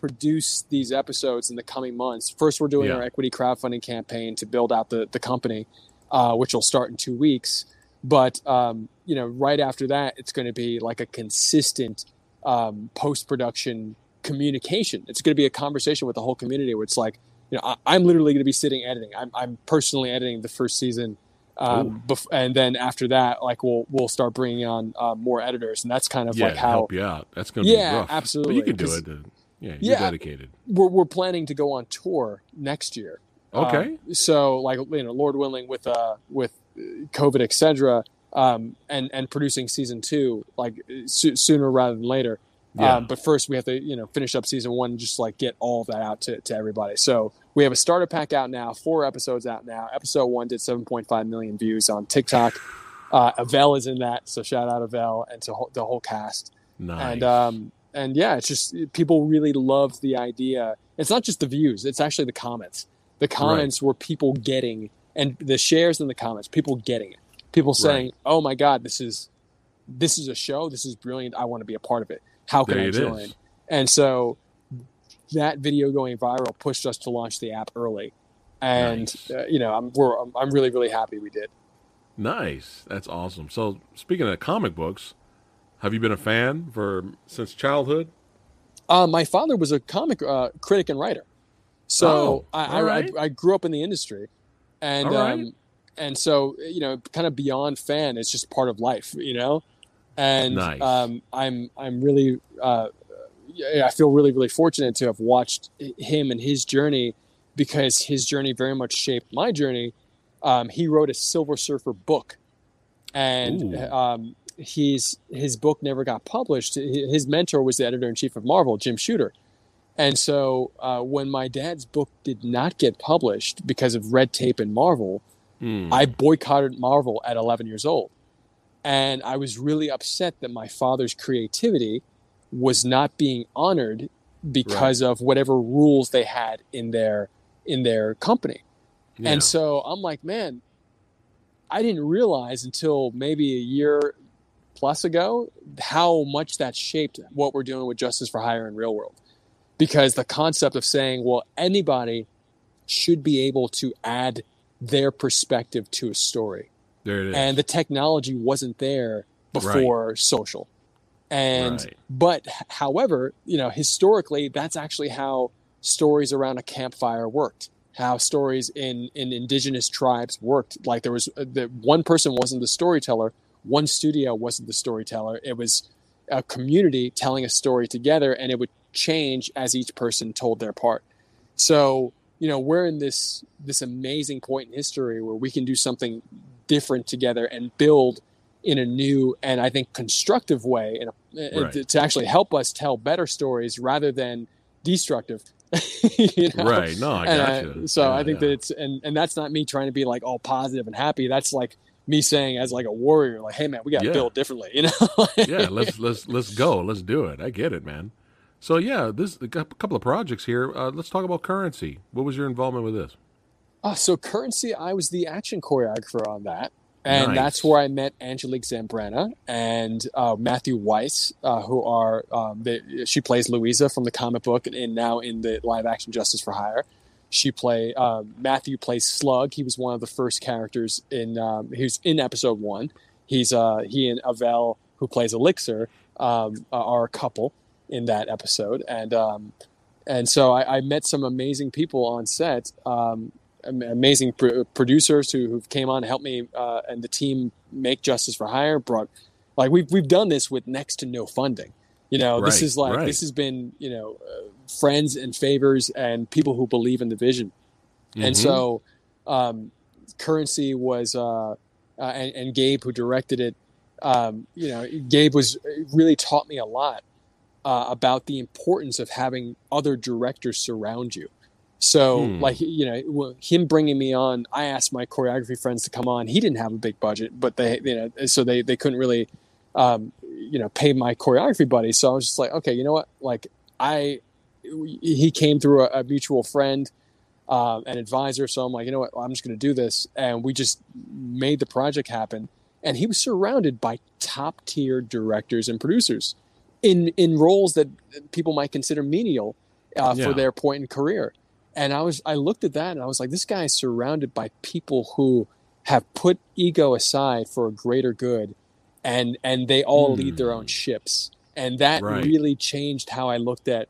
Speaker 4: produce these episodes in the coming months. First, we're doing
Speaker 1: Yeah.
Speaker 4: our equity crowdfunding campaign to build out the the company, uh, which will start in two weeks. But um, you know, right after that, it's going to be like a consistent um, post production communication. It's going to be a conversation with the whole community where it's like, you know, I, I'm literally going to be sitting editing. I'm, I'm personally editing the first season. Um, bef- and then after that, like we'll we'll start bringing on uh, more editors, and that's kind of
Speaker 1: yeah,
Speaker 4: like how
Speaker 1: help you out. That's gonna
Speaker 4: Yeah,
Speaker 1: be rough.
Speaker 4: absolutely,
Speaker 1: But you can do it. Yeah, you're
Speaker 4: Yeah.
Speaker 1: dedicated.
Speaker 4: we're we're planning to go on tour next year.
Speaker 1: Okay.
Speaker 4: Um, so like you know, Lord willing, with uh with uh, COVID, etc. Um, and and producing season two like so- sooner rather than later.
Speaker 1: Yeah.
Speaker 4: Um, but first, we have to you know finish up season one, and just like get all that out to, to everybody. So we have a starter pack out now, four episodes out now. Episode one did 7.5 million views on TikTok. Uh, Avel is in that, so shout out Avel and to whole, the whole cast.
Speaker 1: nice.
Speaker 4: And um, and yeah, it's just people really love the idea. It's not just the views; it's actually the comments. The comments were people getting, and the shares in the comments, people getting it. People saying, "Oh my God, this is this is a show. This is brilliant. I want to be a part of it. How can
Speaker 1: There
Speaker 4: I join?"
Speaker 1: is.
Speaker 4: And so that video going viral pushed us to launch the app early. And
Speaker 1: Nice.
Speaker 4: uh, you know, I'm we're, I'm I'm really really happy we did.
Speaker 1: Nice. That's awesome. So speaking of comic books, have you been a fan for since childhood?
Speaker 4: Uh, my father was a comic uh, critic and writer, so
Speaker 1: Oh,
Speaker 4: I,
Speaker 1: right.
Speaker 4: I I grew up in the industry, and
Speaker 1: right.
Speaker 4: um, and so you know, kind of beyond fan, it's just part of life, you know. And
Speaker 1: Nice.
Speaker 4: um, I'm I'm really uh, I feel really really fortunate to have watched him and his journey because his journey very much shaped my journey. Um, he wrote a Silver Surfer book, and um, he's his book never got published. His mentor was the editor in chief of Marvel, Jim Shooter. And so uh, when my dad's book did not get published because of red tape in Marvel,
Speaker 1: Hmm.
Speaker 4: I boycotted Marvel at 11 years old. And I was really upset that my father's creativity was not being honored because of whatever rules they had in their in their company.
Speaker 1: Yeah.
Speaker 4: And so I'm like, man, I didn't realize until maybe a year plus ago how much that shaped what we're doing with Justice for Hire in real world. Because the concept of saying, well, anybody should be able to add their perspective to a story.
Speaker 1: there it is.
Speaker 4: And the technology wasn't there before social. And
Speaker 1: Right.
Speaker 4: but however, you know, historically that's actually how stories around a campfire worked. How stories in in indigenous tribes worked. Like there was uh, the one person wasn't the storyteller, one studio wasn't the storyteller. It was a community telling a story together and it would change as each person told their part. So, you know, we're in this this amazing point in history where we can do something different together and build in a new and I think constructive way and
Speaker 1: Right.
Speaker 4: to, to actually help us tell better stories rather than destructive. <laughs> you know?
Speaker 1: right. No, I
Speaker 4: And
Speaker 1: got
Speaker 4: I- so
Speaker 1: Yeah,
Speaker 4: I think
Speaker 1: yeah.
Speaker 4: that it's and and that's not me trying to be like all positive and happy. That's like me saying as like a warrior, like, hey man, we got to
Speaker 1: Yeah.
Speaker 4: build differently. <laughs> You know?
Speaker 1: yeah, let's let's let's go. Let's do it. I get it, man. So yeah, this a couple of projects here. Uh, let's talk about currency. What was your involvement with this?
Speaker 4: Oh, so currency, I was the action choreographer on that. And
Speaker 1: Nice.
Speaker 4: that's where I met Angelique Zambrana and uh, Matthew Weiss, uh, who are um, they, she plays Louisa from the comic book and, and now in the live action Justice for Hire. She play um, Matthew plays Slug. He was one of the first characters in um, he was in episode one. He's uh, he and Avel, who plays Elixir, um, are a couple in that episode, and um, and so I, I met some amazing people on set. Um, amazing pr- producers who who came on and helped me uh, and the team make Justice for Hire. Brought like we've we've done this with next to no funding. You know, this is like
Speaker 1: right.
Speaker 4: this has been you know uh, friends and favors and people who believe in the vision. And
Speaker 1: Mhm.
Speaker 4: so, um, currency was uh, uh, and, and Gabe who directed it. Um, you know, Gabe was really taught me a lot uh, about the importance of having other directors surround you. So,
Speaker 1: Hmm.
Speaker 4: like you know, him bringing me on, I asked my choreography friends to come on. He didn't have a big budget, but they, you know, so they they couldn't really, um, you know, pay my choreography buddy. So I was just like, okay, you know what? Like I, he came through a, a mutual friend, um, an advisor. So I'm like, you know what? I'm just going to do this, and we just made the project happen. And he was surrounded by top tier directors and producers in in roles that people might consider menial uh,
Speaker 1: Yeah.
Speaker 4: for their point in career. And I was I looked at that and I was like, this guy is surrounded by people who have put ego aside for a greater good, and and they all lead their own ships. And that
Speaker 1: Right.
Speaker 4: really changed how I looked at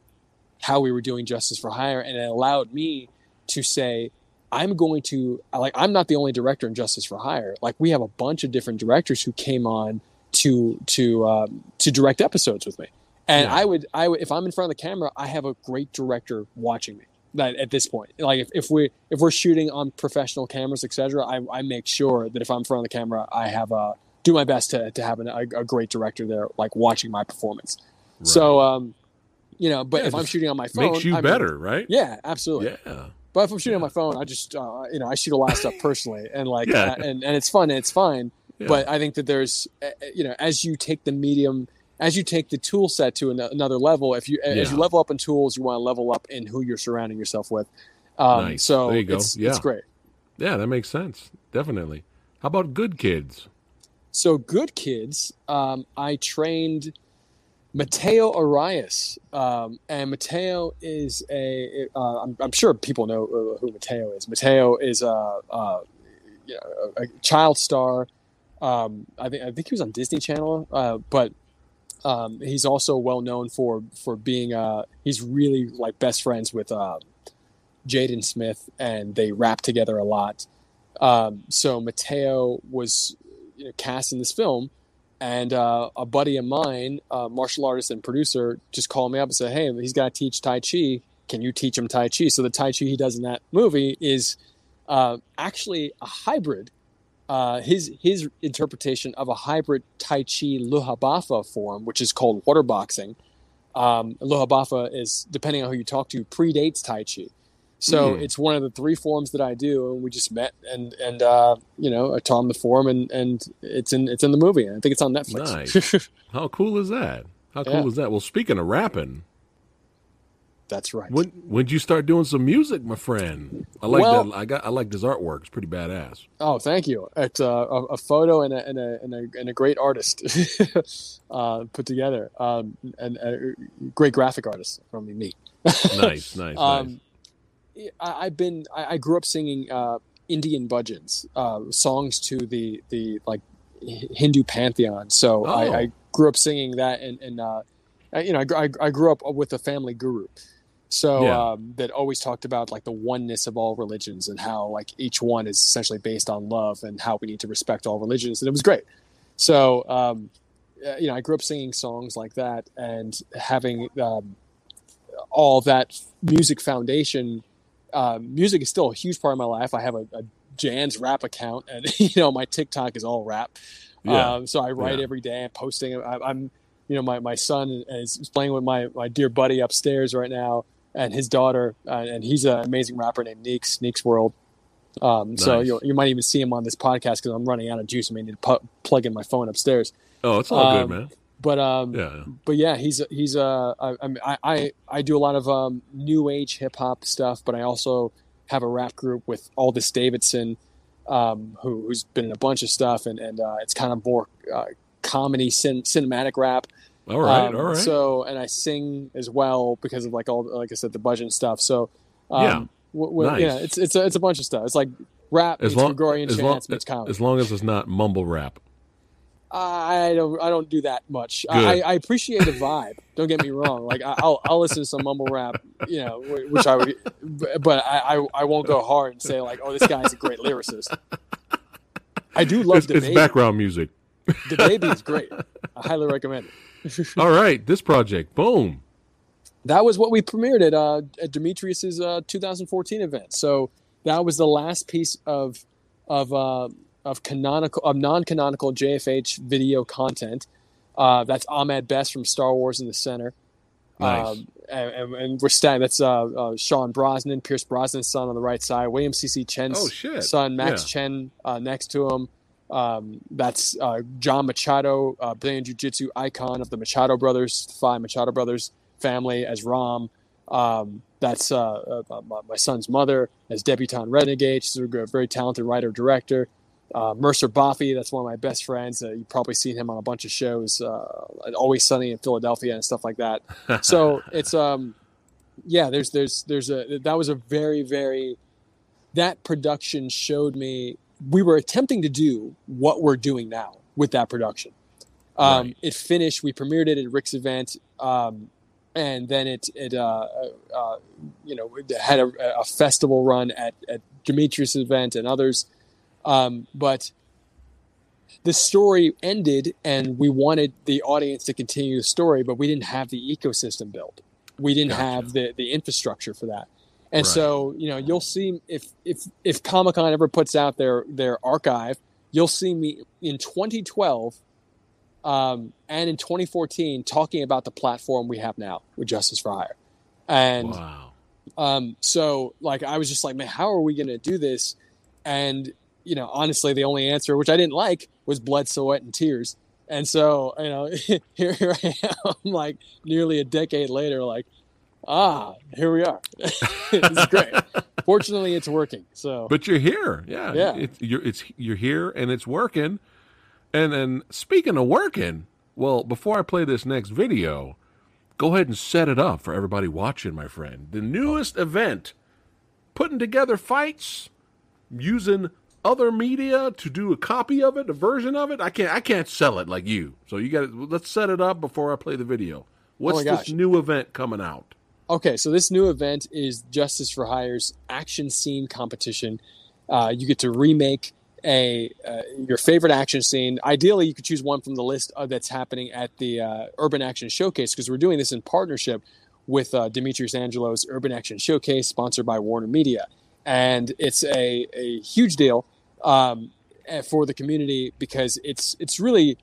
Speaker 4: how we were doing Justice for Hire, and it allowed me to say, I'm going to like I'm not the only director in Justice for Hire. Like we have a bunch of different directors who came on to to um, to direct episodes with me. And
Speaker 1: Yeah.
Speaker 4: I would I would if I'm in front of the camera, I have a great director watching me. That at this point, like if, if we if we're shooting on professional cameras, etc., I, I make sure that if I'm in front of the camera, I have a do my best to to have an, a, a great director there, like watching my performance. So, um, you know, but
Speaker 1: Yeah,
Speaker 4: if I'm shooting on my phone,
Speaker 1: makes you
Speaker 4: I mean-
Speaker 1: better, right?
Speaker 4: yeah, absolutely.
Speaker 1: Yeah.
Speaker 4: But if I'm shooting on my phone, I just uh, you know I shoot a lot of stuff personally, and like
Speaker 1: Yeah.
Speaker 4: uh, and and it's fun and it's fine.
Speaker 1: Yeah.
Speaker 4: But I think that there's uh, uh, you know as you take the medium, as you take the tool set to an- another level, if you as you level up in tools, you want to level up in who you're surrounding yourself with. Um,
Speaker 1: Nice.
Speaker 4: So
Speaker 1: There you go.
Speaker 4: It's,
Speaker 1: Yeah.
Speaker 4: it's great.
Speaker 1: Yeah, that makes sense. Definitely. How about good kids?
Speaker 4: So good kids, um, I trained Mateo Arias, um, and Mateo is a. Uh, I'm, I'm sure people know uh, who Mateo is. Mateo is a, a, a child star. Um, I think I think he was on Disney Channel, uh, but um, he's also well known for for being. Uh, he's really like best friends with uh, Jaden Smith, and they rap together a lot. Um, so Mateo was you know, cast in this film, and uh, a buddy of mine, uh, martial artist and producer, just called me up and said, "Hey, he's got to teach Tai Chi. Can you teach him Tai Chi?" So the Tai Chi he does in that movie is uh, actually a hybrid uh, his his interpretation of a hybrid Tai Chi Liuhebafa form, which is called water boxing. Um, Liuhebafa is, depending on who you talk to, predates Tai Chi. So
Speaker 1: Hmm.
Speaker 4: it's one of the three forms that I do, and we just met, and and uh, you know, I taught him the form, and and it's in it's in the movie. I think it's on Netflix. <laughs>
Speaker 1: How cool is that? How cool
Speaker 4: Yeah.
Speaker 1: is that? Well, speaking of rapping,
Speaker 4: That's right.
Speaker 1: when when'd you start doing some music, my friend? I like
Speaker 4: Well-
Speaker 1: that. I got. I like this artwork. It's pretty badass.
Speaker 4: Oh, thank you. It's uh, a, a photo and a, and a, and a, and a great artist <laughs> uh, put together, um, and a great graphic artist from me.
Speaker 1: Nice, nice, <laughs> nice.
Speaker 4: I, I've been. I, I grew up singing uh, Indian bhajans, uh, songs to the the like Hindu pantheon. So
Speaker 1: Oh.
Speaker 4: I, I grew up singing that, and and uh, I- you know, I, I, I grew up with a family guru. So
Speaker 1: Yeah.
Speaker 4: um, that always talked about like the oneness of all religions and how like each one is essentially based on love and how we need to respect all religions, and it was great. So um, uh, you know, I grew up singing songs like that and having um, all that music foundation. Um, music is still a huge part of my life. I have a, a Jan's rap account, and <laughs> you know my TikTok is all rap.
Speaker 1: Yeah.
Speaker 4: Um, so I write
Speaker 1: Yeah.
Speaker 4: every day. I'm posting. I, I'm, you know, my, my son is playing with my, my dear buddy upstairs right now, and his daughter, uh, and he's an amazing rapper named Neeks, Neeks World. Um, So
Speaker 1: Nice.
Speaker 4: you you might even see him on this podcast because I'm running out of juice. I may need to pu- plug in my phone upstairs.
Speaker 1: oh, it's all
Speaker 4: um,
Speaker 1: good, man.
Speaker 4: But um,
Speaker 1: Yeah.
Speaker 4: but yeah, he's he's uh, I, I I, I do a lot of um, new age hip hop stuff, but I also have a rap group with Aldous Davidson, um, who, who's been in a bunch of stuff, and and uh, it's kind of more uh, comedy, cin- cinematic rap.
Speaker 1: All right.
Speaker 4: Um,
Speaker 1: all right.
Speaker 4: So and I sing as well because of like all like I said the budget stuff. So um,
Speaker 1: Yeah.
Speaker 4: w- w-
Speaker 1: Nice.
Speaker 4: yeah, it's it's a, it's a bunch of stuff. It's like rap,
Speaker 1: as long
Speaker 4: Gregorian
Speaker 1: as long
Speaker 4: chants, meets comedy.
Speaker 1: as long as it's not mumble rap.
Speaker 4: I don't I don't do that much. I, I appreciate the vibe. <laughs> Don't get me wrong. Like I- I'll I'll listen to some mumble rap, you know, which I would, but I I, I won't go hard and say like, oh, this guy's a great lyricist. I do love
Speaker 1: It's,
Speaker 4: the
Speaker 1: it's
Speaker 4: baby.
Speaker 1: background music.
Speaker 4: The baby is great. I highly recommend it. <laughs>
Speaker 1: All right. This project. Boom.
Speaker 4: That was what we premiered at uh, at Demetrius's uh, 2014 event. So that was the last piece of of uh, of canonical of non-canonical JFH video content. Uh, that's Ahmed Best from Star Wars in the center.
Speaker 1: Nice.
Speaker 4: Um, and, and, and we're staying. That's uh, uh, Sean Brosnan, Pierce Brosnan's son on the right side. William C.C. Chen's
Speaker 1: Oh,
Speaker 4: son, Max
Speaker 1: Yeah.
Speaker 4: Chen, uh, next to him. Um, that's uh, John Machado, uh, Brazilian Jiu Jitsu icon of the Machado brothers, five Machado brothers family as Ram. Um, that's uh, uh, my, my son's mother as debutante renegade. She's a very talented writer director. Uh, Mercer Boffey, that's one of my best friends. Uh, you've probably seen him on a bunch of shows, uh, Always Sunny in Philadelphia and stuff like that. <laughs> So it's um, yeah. There's there's there's a that was a very very that production showed me we were attempting to do what we're doing now with that production. Um,
Speaker 1: Right.
Speaker 4: It finished. We premiered it at Rick's event, um, and then it it uh, uh, you know had a, a festival run at at Demetrius' event and others. Um, but the story ended, and we wanted the audience to continue the story, but we didn't have the ecosystem built. We didn't
Speaker 1: Gotcha.
Speaker 4: have the the infrastructure for that. And
Speaker 1: Right.
Speaker 4: so, you know, you'll see if if if Comic Con ever puts out their their archive, you'll see me in 2012 um, and in 2014 talking about the platform we have now with Justice for Hire. And
Speaker 1: wow.
Speaker 4: um, so, like, I was just like, man, how are we going to do this? And you know, honestly, the only answer, which I didn't like, was blood, sweat, and tears. And so, you know, here, <laughs> here I am, <laughs> like nearly a decade later, like, ah, here we are. <laughs> it's great. Fortunately, it's working. So,
Speaker 1: But you're here. Yeah.
Speaker 4: Yeah.
Speaker 1: It, you're it's you're here and it's working. And then speaking of working, well, before I play this next video, go ahead and set it up for everybody watching, my friend. The newest event, putting together fights using other media to do a copy of it, a version of it. I can't I can't sell it like you. So you got to let's set it up before I play the video. What's
Speaker 4: gosh.
Speaker 1: this new event coming out?
Speaker 4: Okay, so this new event is Justice for Hire's action scene competition. Uh, you get to remake a uh, your favorite action scene. Ideally, you could choose one from the list uh, that's happening at the uh, Urban Action Showcase because we're doing this in partnership with uh, Demetrius Angelo's Urban Action Showcase, sponsored by Warner Media, and it's a, a huge deal. Um, for the community because it's it's really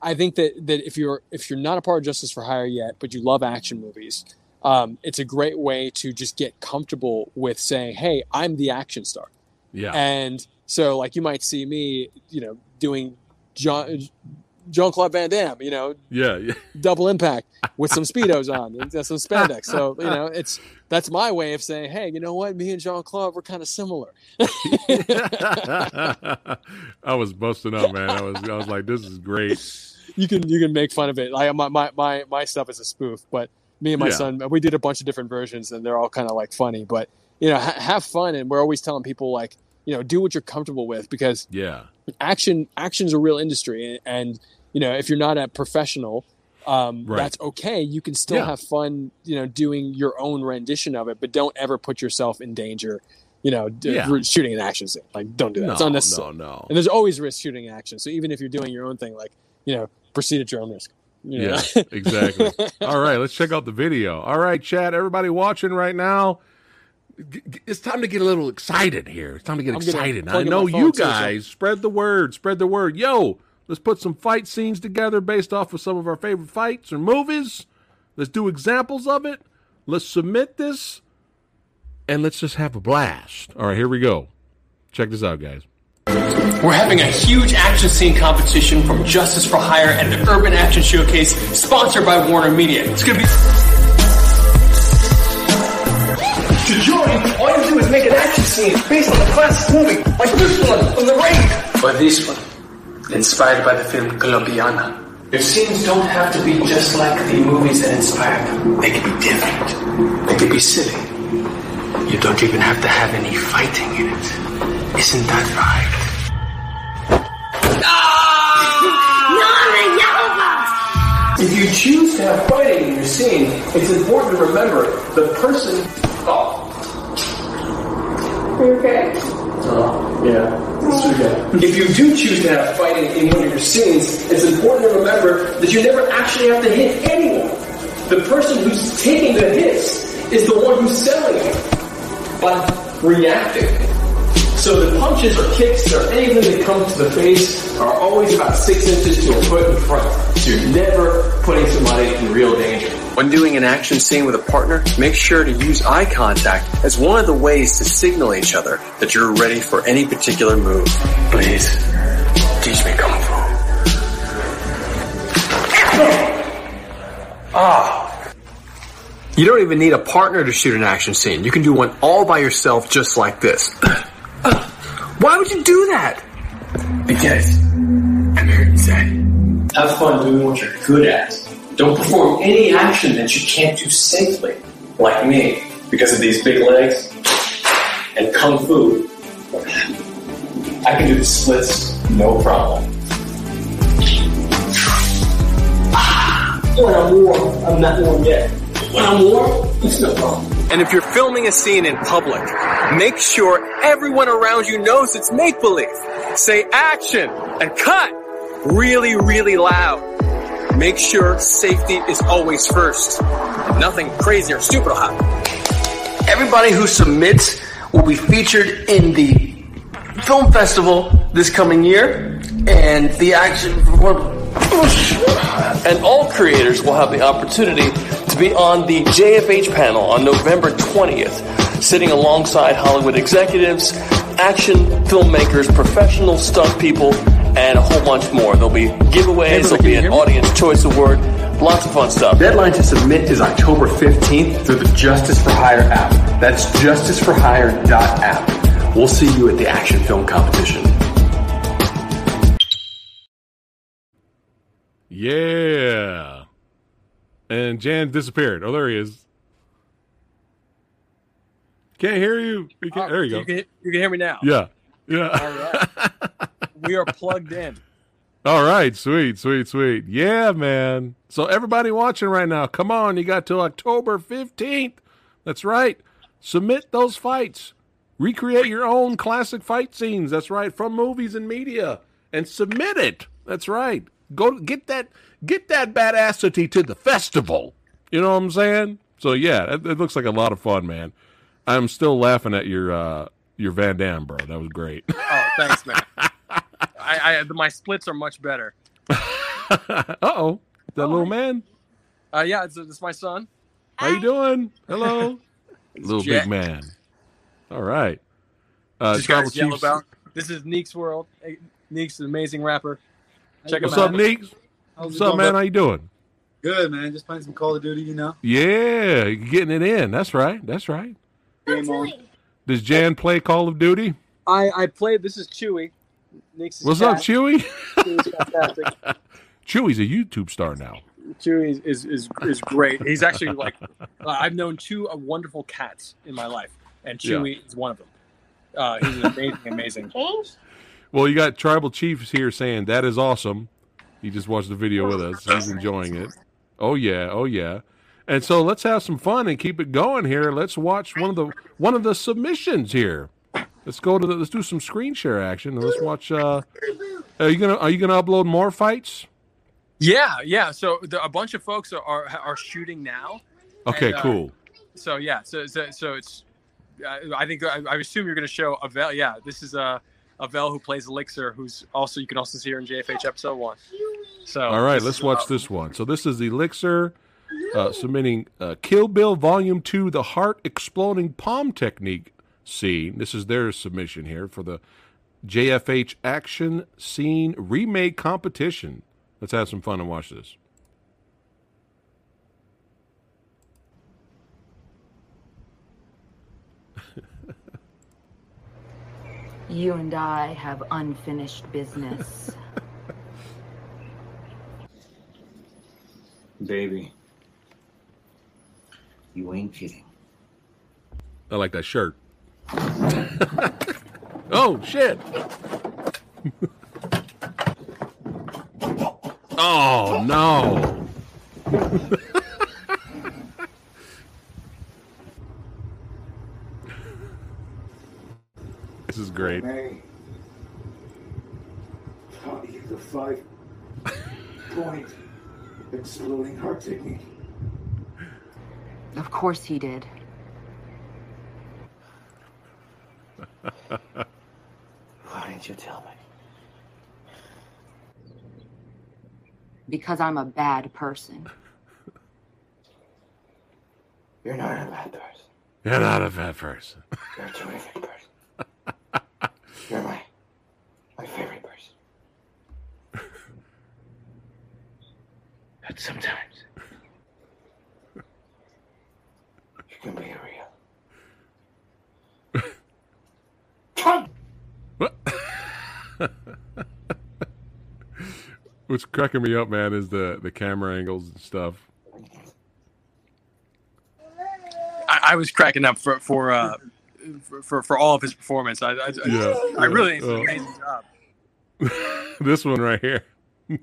Speaker 4: I think that that if you're if you're not a part of Justice for Hire yet, but you love action movies, um, it's a great way to just get comfortable with saying, "Hey, I'm the action star."
Speaker 1: Yeah.
Speaker 4: And so, like, you might see me, you know, doing John Jean Claude Van Damme, you know,
Speaker 1: yeah. Yeah. <laughs>
Speaker 4: double impact with some speedos on and some spandex. So you know, it's that's my way of saying, hey, you know what? Me and Jean Claude we're kind of similar. <laughs>
Speaker 1: I was busting up, man. I was I was like, this is great.
Speaker 4: you can you can make fun of it. Like my my my, my stuff is a spoof, but me and my
Speaker 1: Yeah.
Speaker 4: son we did a bunch of different versions, and they're all kind of like funny. But you know, ha- have fun, and we're always telling people like, you know, do what you're comfortable with because
Speaker 1: Yeah.
Speaker 4: action action's a real industry and, and you know if you're not a professional um,
Speaker 1: Right.
Speaker 4: that's okay you can still
Speaker 1: Yeah.
Speaker 4: have fun you know doing your own rendition of it but don't ever put yourself in danger you know d-
Speaker 1: Yeah.
Speaker 4: shooting an action scene like don't do that
Speaker 1: No,
Speaker 4: it's unnecessary
Speaker 1: no, no.
Speaker 4: and there's always risk shooting action so even if you're doing your own thing like you know proceed at your own risk you know?
Speaker 1: Yeah, <laughs> exactly. All right, let's check out the video. All right, chat, everybody watching right now. g- g- It's time to get a little excited here. It's time to get
Speaker 4: I'm
Speaker 1: excited. I know you guys spread the word, spread the word. Yo, let's put some fight scenes together based off of some of our favorite fights or movies. Let's do examples of it. Let's submit this and let's just have a blast. All right, here we go. Check this out, guys.
Speaker 2: We're having a huge action scene competition from Justice for Hire and the Urban Action Showcase, sponsored by Warner Media. It's gonna be. To join, all you do is make an action scene based on a classic movie, like this one from The Raid.
Speaker 5: Or this one, inspired by the film Colombiana. Your scenes don't have to be just like the movies that inspired them. They can be different. They can be silly. You don't even have to have any fighting in it. Isn't that right?
Speaker 2: If you choose to have fighting in your scene, it's important to remember the person. Oh.
Speaker 6: Okay.
Speaker 2: Yeah. If you do choose to have fighting in one of your scenes, it's important to remember that you never actually have to hit anyone. The person who's taking the hits is the one who's selling it by reacting. So the punches or kicks or anything that comes to the face are always about six inches to a foot in front. So you're never putting somebody in real danger. When doing an action scene with a partner, make sure to use eye contact as one of the ways to signal each other that you're ready for any particular move. Please, teach me Kung Fu. Ah. You don't even need a partner to shoot an action scene. You can do one all by yourself just like this. <clears throat> Why would you do that? Because I'm hurt inside. Have fun doing what you're good at. Don't perform any action that you can't do safely. Like me, because of these big legs and kung fu. I can do the splits, no problem. When I'm warm, I'm not warm yet. When I'm warm, it's no problem. And if you're filming a scene in public, make sure everyone around you knows it's make believe. Say action and cut really, really loud. Make sure safety is always first. Nothing crazy or stupid will happen. Everybody who submits will be featured in the film festival this coming year, and the action and all creators will have the opportunity to be on the JFH panel on November 20th, sitting alongside Hollywood executives, action filmmakers, professional stunt people, and a whole bunch more. There'll be giveaways, there'll be an audience choice award, lots of fun stuff. Deadline to submit is October 15th through the Justice for Hire app. That's justiceforhire.app. We'll see you at the action film competition.
Speaker 1: Yeah. And Jan disappeared. Oh, there he is. Can't hear you. Can't, there you go.
Speaker 4: You can, you can hear me now.
Speaker 1: Yeah. Yeah.
Speaker 4: All right. we are plugged in.
Speaker 1: All right, sweet, sweet, sweet. Yeah, man. So everybody watching right now, come on, you got till October 15th. That's right. Submit those fights. Recreate your own classic fight scenes. That's right, from movies and media and submit it. That's right. Go get that get that badassity to the festival. You know what I'm saying? So yeah, it, it looks like a lot of fun, man. I'm still laughing at your uh your Van Damme, bro. That was great.
Speaker 4: Oh, thanks, man. I, I my splits are much better. <laughs>
Speaker 1: uh oh, that little man.
Speaker 4: Uh, yeah, it's, it's my son.
Speaker 1: How you doing? Hello, <laughs> little
Speaker 4: Jet.
Speaker 1: big man. All right. Uh,
Speaker 4: Just got
Speaker 1: Tribal
Speaker 4: his yellow
Speaker 1: Chiefs.
Speaker 4: This is Neek's world. Hey, Neek's an amazing rapper. Check him
Speaker 1: What's up,
Speaker 4: out.
Speaker 1: Neek?
Speaker 6: How's
Speaker 1: What's
Speaker 6: it
Speaker 1: up,
Speaker 6: going,
Speaker 1: man?
Speaker 6: bud?
Speaker 1: How you doing?
Speaker 6: Good, man. Just playing some Call of Duty, you know.
Speaker 1: Yeah, getting it in. That's right. That's right.
Speaker 6: Game on.
Speaker 1: Does Jan play Call of Duty?
Speaker 4: I, I played. This is Chewy. Neek's
Speaker 1: What's up, Chewy?
Speaker 4: Chewy's fantastic. <laughs>
Speaker 1: Chewy's a YouTube star now.
Speaker 4: Chewy is, is is great. He's actually like <laughs> uh, I've known two uh, wonderful cats in my life, and Chewy is one of them. Uh, he's amazing, amazing.
Speaker 1: Well, you got Tribal Chiefs here saying that is awesome. He just watched the video with us. He's enjoying it. Oh yeah, oh yeah. And so let's have some fun and keep it going here. Let's watch one of the one of the submissions here. Let's go to the, let's do some screen share action and let's watch. Uh, are you gonna are you gonna upload more fights?
Speaker 4: Yeah, yeah. So the, a bunch of folks are are, are shooting now.
Speaker 1: Okay,
Speaker 4: And, uh,
Speaker 1: cool.
Speaker 4: So yeah, so so, so it's. Uh, I think I, I assume you're going to show Avel. Yeah, this is uh, Avel who plays Elixir, who's also you can also see her in JFH episode one. So
Speaker 1: All right, let's watch this one. So this is Elixir uh, submitting uh, Kill Bill Volume Two: The Heart Exploding Palm Technique scene. This is their submission here for the JFH Action Scene Remake Competition. Let's have some fun and watch this.
Speaker 7: You and I have unfinished business. <laughs>
Speaker 5: Baby. You ain't kidding.
Speaker 1: I like that shirt. <laughs> oh shit! <laughs> oh no! This is great.
Speaker 8: May taught you the five point exploding heart technique.
Speaker 7: of course he did. <laughs>
Speaker 5: Why didn't you tell me?
Speaker 7: Because I'm a bad person.
Speaker 5: You're not a bad person.
Speaker 1: You're not a bad person. <laughs>
Speaker 5: You're a terrific person. You're my my favorite person. <laughs> But sometimes you can be real. <laughs>
Speaker 1: What's cracking me up, man, is the the camera angles and stuff.
Speaker 4: I, I was cracking up for for uh, for, for all of his performance. I I,
Speaker 1: Yeah,
Speaker 4: I really
Speaker 1: yeah,
Speaker 4: think it's an
Speaker 1: uh,
Speaker 4: amazing job. <laughs>
Speaker 1: this one right here. <laughs>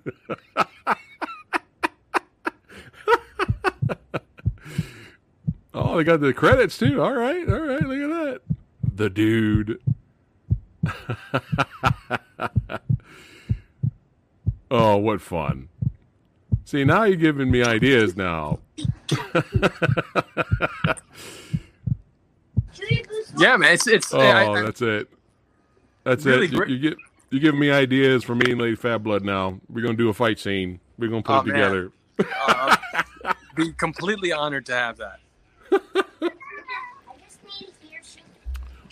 Speaker 1: oh, they got the credits too. All right, all right. Look at that. The dude. <laughs> oh, what fun! See, now you're giving me ideas. Now,
Speaker 4: Yeah, man, it's it's.
Speaker 1: oh,
Speaker 4: I, I,
Speaker 1: that's it. That's
Speaker 4: Really
Speaker 1: it. You, you get you giving me ideas for me and Lady Fat Blood. Now we're gonna do a fight scene. We're gonna put
Speaker 4: Oh,
Speaker 1: it together.
Speaker 4: uh, <laughs> be completely honored to have that.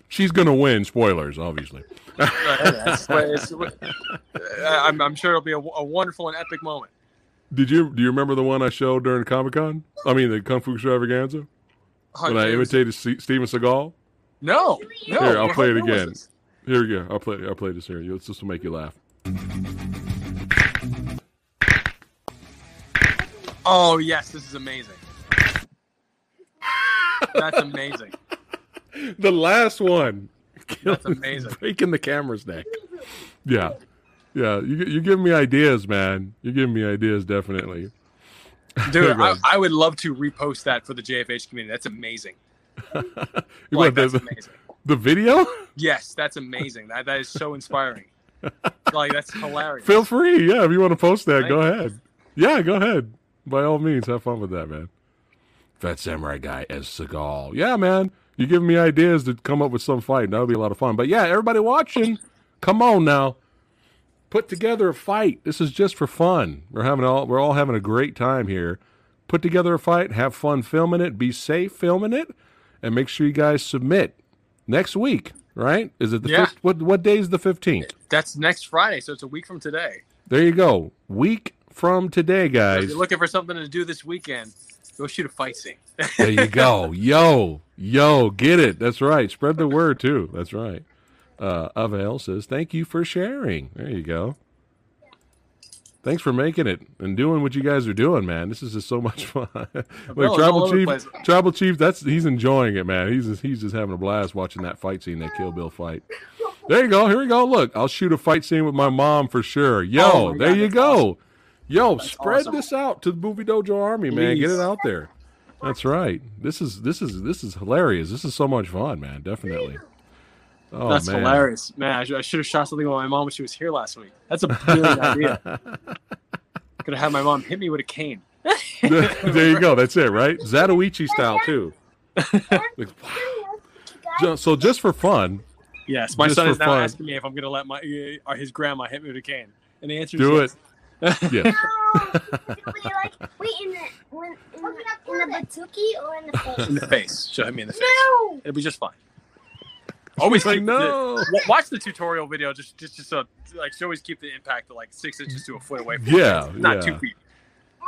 Speaker 1: She's gonna win. Spoilers, obviously. <laughs>
Speaker 4: I'm, I'm sure it'll be a, a wonderful and epic moment.
Speaker 1: Did you do you remember the one I showed during Comic Con? I mean, the Kung Fu Extravaganza when I imitated Steven Seagal.
Speaker 4: No, no.
Speaker 1: Here, I'll play it again. Here we go. I'll play. I'll play this here. It's just to make you laugh.
Speaker 4: Oh yes, this is amazing. That's amazing. <laughs>
Speaker 1: The last one.
Speaker 4: That's amazing.
Speaker 1: Breaking the camera's neck. Yeah, yeah. You you giving me ideas, man. You're giving me ideas, definitely.
Speaker 4: Dude, <laughs> I. I would love to repost that for the JFH community. That's amazing. Like, that's
Speaker 1: the,
Speaker 4: amazing. <laughs>
Speaker 1: the video?
Speaker 4: Yes, that's amazing. That that is so inspiring. Like that's hilarious.
Speaker 1: Feel free. Yeah, if you want to post that, go
Speaker 4: you.
Speaker 1: ahead. Yeah, go ahead. By all means, have fun with that, man. Phat Samurai Guy as Seagal. Yeah, man. You're giving me ideas to come up with some fight. That would be a lot of fun. But yeah, everybody watching, come on now. put together a fight. This is just for fun. We're having all we're all having a great time here. Put together a fight, have fun filming it, be safe filming it, and make sure you guys submit next week. Right? Is it the
Speaker 4: Yeah.
Speaker 1: fif- what what day is the fifteenth?
Speaker 4: That's next Friday, so it's a week from today.
Speaker 1: There you go. Week from today,
Speaker 4: So if
Speaker 1: guys.
Speaker 4: you're looking for something to do this weekend, go shoot a fight scene.
Speaker 1: There you go. <laughs> Yo, yo, get it. That's right. Spread the word too. That's right. Uh, Avel says, "Thank you for sharing." There you go. Thanks for making it and doing what you guys are doing, man. This is just so much <laughs> fun.
Speaker 4: It's
Speaker 1: Tribal Chief. Tribal Chief, that's he's enjoying it, man. He's just, he's just having a blast watching that fight scene, that Kill Bill fight. There you go. Here we go. Look, I'll shoot a fight scene with my mom for sure. Yo,
Speaker 4: Oh
Speaker 1: there
Speaker 4: God,
Speaker 1: you
Speaker 4: that's
Speaker 1: go. Yo, spread
Speaker 4: awesome.
Speaker 1: this out to the Movie Dojo Army, man. Get it out there. That's right. This is this is this is hilarious. This is so much fun, man. Definitely. Oh
Speaker 4: That's
Speaker 1: man.
Speaker 4: hilarious, man. I, sh- I should have shot something with my mom when she was here last week. That's a brilliant <laughs> idea. Could have had my mom hit me with a cane. <laughs>
Speaker 1: there you go. That's it, right? Zatoichi style too. Like, wow. So just for fun,
Speaker 4: Yes, my son is now
Speaker 1: fun.
Speaker 4: asking me if I'm going to let my uh, or his grandma hit me with a cane, and the answer is
Speaker 1: do
Speaker 4: yes.
Speaker 1: it. Yeah. <laughs>
Speaker 9: Wait, like, wait, in the, when, in, the, in the batuki or in the face?
Speaker 4: in the face. She'll hit me in the face.
Speaker 9: No!
Speaker 4: It'll be just fine. <laughs> Always
Speaker 1: like, no.
Speaker 4: the, watch the tutorial video. Just, just, just so like, she always keep the impact to like six inches to a foot away. From
Speaker 1: Yeah,
Speaker 4: not
Speaker 1: yeah.
Speaker 4: two feet.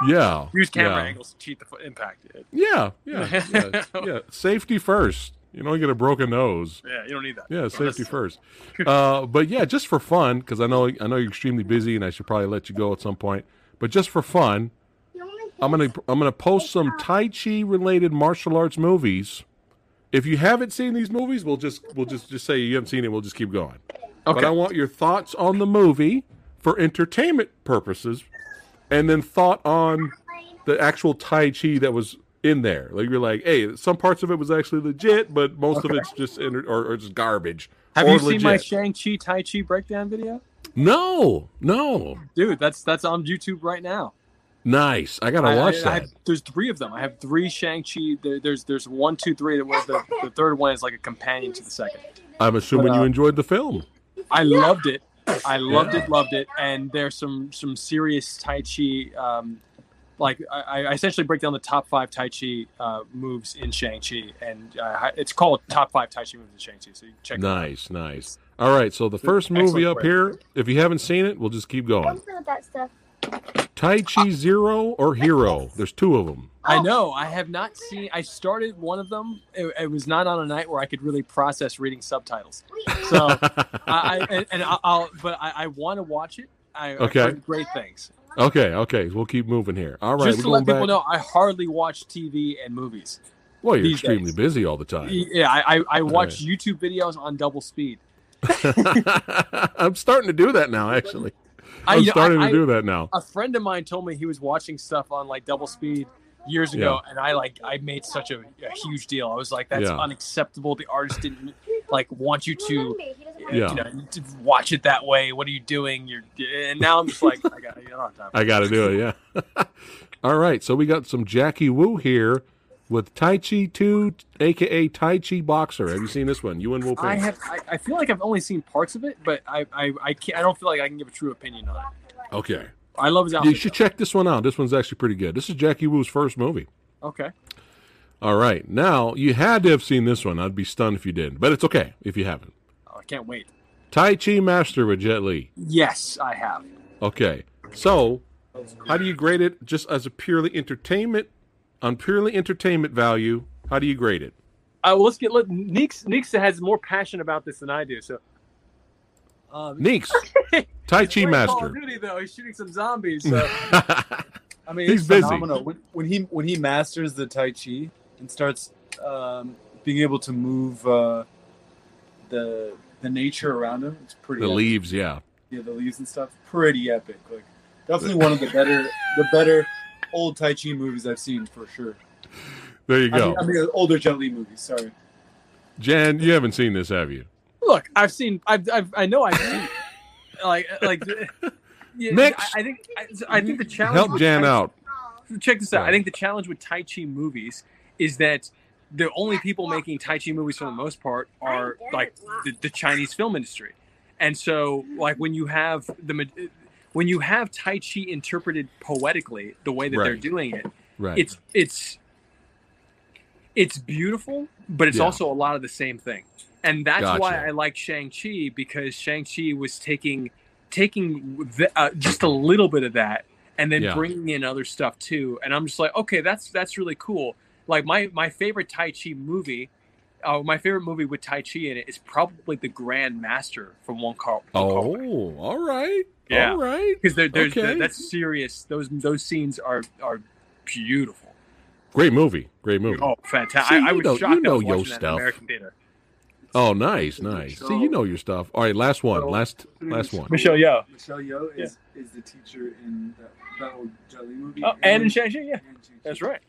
Speaker 1: Yeah.
Speaker 4: Use camera
Speaker 1: yeah.
Speaker 4: angles to cheat the foot impact.
Speaker 1: Yeah, yeah, <laughs> yeah, yeah. Safety first. You don't get a broken nose.
Speaker 4: Yeah, you don't need that.
Speaker 1: Yeah, safety <laughs> first. Uh, but yeah, just for fun, because I know I know you're extremely busy, and I should probably let you go at some point. But just for fun, I'm gonna I'm gonna post some Tai Chi related martial arts movies. If you haven't seen these movies, we'll just we'll just just say you haven't seen it. We'll just keep going. But I want your thoughts on the movie for entertainment purposes, and then thought on the actual Tai Chi that was in there. Like you're like, hey, some parts of it was actually legit, but most of it's just inter- or, or just garbage.
Speaker 4: Have you seen my. Shang Chi Tai Chi breakdown video?
Speaker 1: No, no.
Speaker 4: Dude, that's that's on YouTube right now.
Speaker 1: Nice. I gotta watch
Speaker 4: I- I
Speaker 1: that.
Speaker 4: have- there's three of them. I have three Shang Chi. There, there's there's one, two, three. That was the, the third one is like a companion to the second.
Speaker 1: I'm assuming
Speaker 4: but,
Speaker 1: you
Speaker 4: uh,
Speaker 1: enjoyed the film.
Speaker 4: I loved it. I loved
Speaker 1: Yeah.
Speaker 4: it, loved it. And there's some some serious Tai Chi. Um, like I, I essentially break down the top five Tai Chi uh, moves in Shang Chi, and uh, it's called top five Tai Chi moves in Shang Chi. So you can check. it out.
Speaker 1: Nice, nice. All right, so the first movie up here, if you haven't seen it, we'll just keep going.
Speaker 9: What's with that stuff?
Speaker 1: Tai Chi Zero or Hero. There's two of them.
Speaker 4: I oh. know. I have not seen. I started one of them. It, it was not on a night where I could really process reading subtitles. So, <laughs> I, I and, and I'll, I'll. But I, I want to watch it. I,
Speaker 1: Okay.
Speaker 4: I've heard great things.
Speaker 1: Okay, okay, we'll keep moving here. All right,
Speaker 4: Just to let
Speaker 1: going
Speaker 4: people know, I hardly watch TV and movies.
Speaker 1: Well, you're extremely
Speaker 4: days.
Speaker 1: busy all the time.
Speaker 4: Yeah, I, I, I watch YouTube videos on double speed. <laughs> <laughs>
Speaker 1: I'm starting to do that now, actually.
Speaker 4: I-
Speaker 1: I'm
Speaker 4: you know,
Speaker 1: starting
Speaker 4: I-
Speaker 1: to do that now.
Speaker 4: A friend of mine told me he was watching stuff on like double speed years ago, and I like I made such a, a huge deal. I was like, "That's
Speaker 1: Yeah.
Speaker 4: unacceptable." The artist didn't like want you to, uh,
Speaker 1: Yeah.
Speaker 4: you know, to watch it that way. What are you doing? You're and now I'm just like, I got, I don't have time. <laughs>
Speaker 1: I got to do it, yeah. <laughs> all right, so we got some Jackie Wu here with Tai Chi 2, aka Tai Chi Boxer. Have you seen this one? You and Will
Speaker 4: I have. I, I feel like I've only seen parts of it, but I I I, can't, I don't feel like I can give a true opinion on it.
Speaker 1: Okay.
Speaker 4: I love his
Speaker 1: You should check this one out. This one's actually pretty good. This is Jackie Wu's first movie.
Speaker 4: Okay.
Speaker 1: All right. Now, you had to have seen this one. I'd be stunned if you didn't, but it's okay if you haven't.
Speaker 4: Oh, I can't wait.
Speaker 1: Tai Chi Master with Jet Li.
Speaker 4: Yes, I have.
Speaker 1: Okay. So, how do you grade it just as a purely entertainment, on purely entertainment value? How do you grade it?
Speaker 4: Uh, well, let's get let Neeks. Neeks has more passion about this than I do. So, um,
Speaker 1: Neeks, <laughs> Tai Chi
Speaker 4: playing Call
Speaker 1: Master.
Speaker 4: of Duty though, he's shooting some zombies. So <laughs>
Speaker 6: I mean,
Speaker 1: He's
Speaker 6: it's
Speaker 1: busy.
Speaker 6: phenomenal. When, when he when he masters the Tai Chi and starts um, being able to move uh, the the nature around him, it's pretty.
Speaker 1: The
Speaker 6: epic.
Speaker 1: leaves, yeah.
Speaker 6: yeah, the leaves and stuff, pretty epic. Like definitely <laughs> one of the better the better old Tai Chi movies I've seen for sure.
Speaker 1: There you
Speaker 6: I
Speaker 1: go.
Speaker 6: mean, I mean uh, older Jet Li movies. Sorry.
Speaker 1: Jan, you haven't seen this, have you?
Speaker 4: look, I've seen. I've, I've I know I've seen. like uh, like. Uh, yeah,
Speaker 1: Next.
Speaker 4: I, I think I, I think the challenge.
Speaker 1: Help Jan
Speaker 4: Tai-
Speaker 1: out.
Speaker 4: check this out.
Speaker 1: Yeah.
Speaker 4: I think the challenge with Tai Chi movies is that the only people making Tai Chi movies for the most part are like the, the Chinese film industry. And so, like when you have the ma- when you have Tai Chi interpreted poetically, the way that they're doing it,
Speaker 1: Right.
Speaker 4: it's it's it's beautiful, but it's
Speaker 1: Yeah.
Speaker 4: also a lot of the same thing. And that's why I like Shang Chi because Shang Chi was taking taking the, uh, just a little bit of that and then
Speaker 1: Yeah.
Speaker 4: bringing in other stuff too. And I'm just like, okay, that's that's really cool. Like my my favorite Tai Chi movie. Uh, my favorite movie with Tai Chi in it is probably The Grand Master from Wong Kar. Wong Kar-wai.
Speaker 1: oh, all right.
Speaker 4: Yeah.
Speaker 1: All right.
Speaker 4: because there, there's
Speaker 1: Okay.
Speaker 4: that's serious. Those those scenes are are beautiful.
Speaker 1: Great movie. Great movie.
Speaker 4: Oh, fantastic!
Speaker 1: See,
Speaker 4: I, I
Speaker 1: you
Speaker 4: was
Speaker 1: know-
Speaker 4: shocked.
Speaker 1: you know
Speaker 4: I was
Speaker 1: your
Speaker 4: watching that in
Speaker 1: stuff.
Speaker 4: American theater.
Speaker 1: Oh, nice, nice. See, you know your stuff. All right, last one. Last last one.
Speaker 4: Michelle Yeoh.
Speaker 6: Michelle Yeoh is, is the teacher in that, that old Jet Li movie.
Speaker 4: Oh, and in Shang-Chi, yeah, that's right.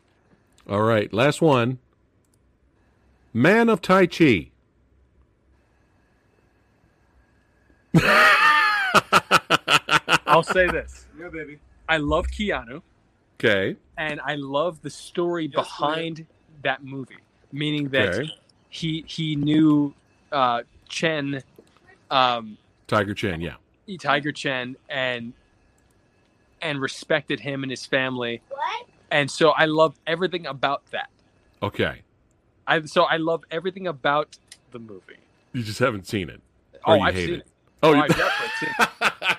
Speaker 1: All right, last one. Man of Tai Chi. <laughs>
Speaker 4: I'll say this: <laughs>
Speaker 6: Yeah, baby.
Speaker 4: I love Keanu,
Speaker 1: Okay.
Speaker 4: and I love the story behind that movie. Meaning that
Speaker 1: Okay.
Speaker 4: he he knew uh, Chen, um,
Speaker 1: Tiger Chen, yeah.
Speaker 4: Tiger Chen, and and respected him and his family.
Speaker 9: What?
Speaker 4: And so I love everything about that.
Speaker 1: Okay.
Speaker 4: I so I love everything about the movie.
Speaker 1: You just haven't seen it.
Speaker 4: Oh,
Speaker 1: Or you
Speaker 4: I've
Speaker 1: hate
Speaker 4: seen
Speaker 1: it.
Speaker 4: it.
Speaker 1: Oh,
Speaker 4: Oh,
Speaker 1: you-
Speaker 4: I've <laughs> definitely seen it.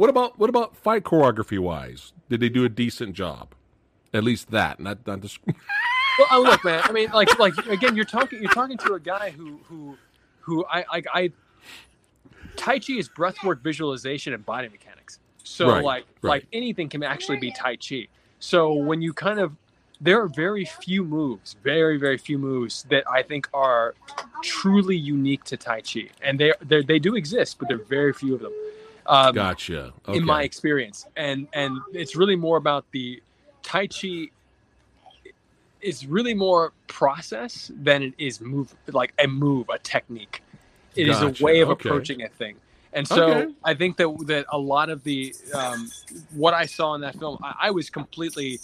Speaker 1: What about what about fight choreography wise? Did they do a decent job? At least that, not not the. <laughs>
Speaker 4: Well, uh, look, man. I mean, like, like again, you're talking, you're talking to a guy who, who, who I, like, I. Tai Chi is breathwork visualization and body mechanics. So,
Speaker 1: Right,
Speaker 4: like,
Speaker 1: right.
Speaker 4: like anything can actually be Tai Chi. So when you kind of, there are very few moves, very very few moves that I think are truly unique to Tai Chi, and they they they do exist, but there are very few of them. Um,
Speaker 1: Gotcha. Okay.
Speaker 4: in my experience and and it's really more about the tai chi is really more process than it is move like a move a technique It is
Speaker 1: Gotcha,
Speaker 4: a way of
Speaker 1: okay.
Speaker 4: approaching a thing and so
Speaker 1: Okay.
Speaker 4: i think that that a lot of the um, what i saw in that film I, I was completely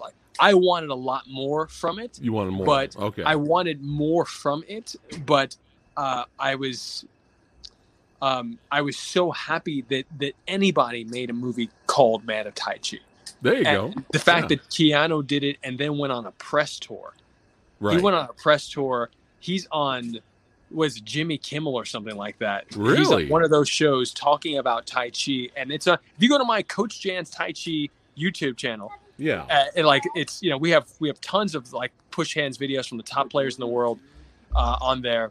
Speaker 4: like i wanted a lot more from it
Speaker 1: You wanted more.
Speaker 4: but
Speaker 1: okay.
Speaker 4: I wanted more from it, but uh, I was um, I was so happy that that anybody made a movie called Man of Tai Chi.
Speaker 1: there you
Speaker 4: And
Speaker 1: go.
Speaker 4: The fact
Speaker 1: Yeah.
Speaker 4: that Keanu did it and then went on a press tour.
Speaker 1: Right.
Speaker 4: He went on a press tour. He's on was Jimmy Kimmel or something like that. He's
Speaker 1: Really?
Speaker 4: on one of those shows talking about Tai Chi, and it's a. If you go to my Coach Jan's Tai Chi YouTube channel,
Speaker 1: yeah.
Speaker 4: uh, and like it's you know we have we have tons of like push hands videos from the top players in the world uh, on there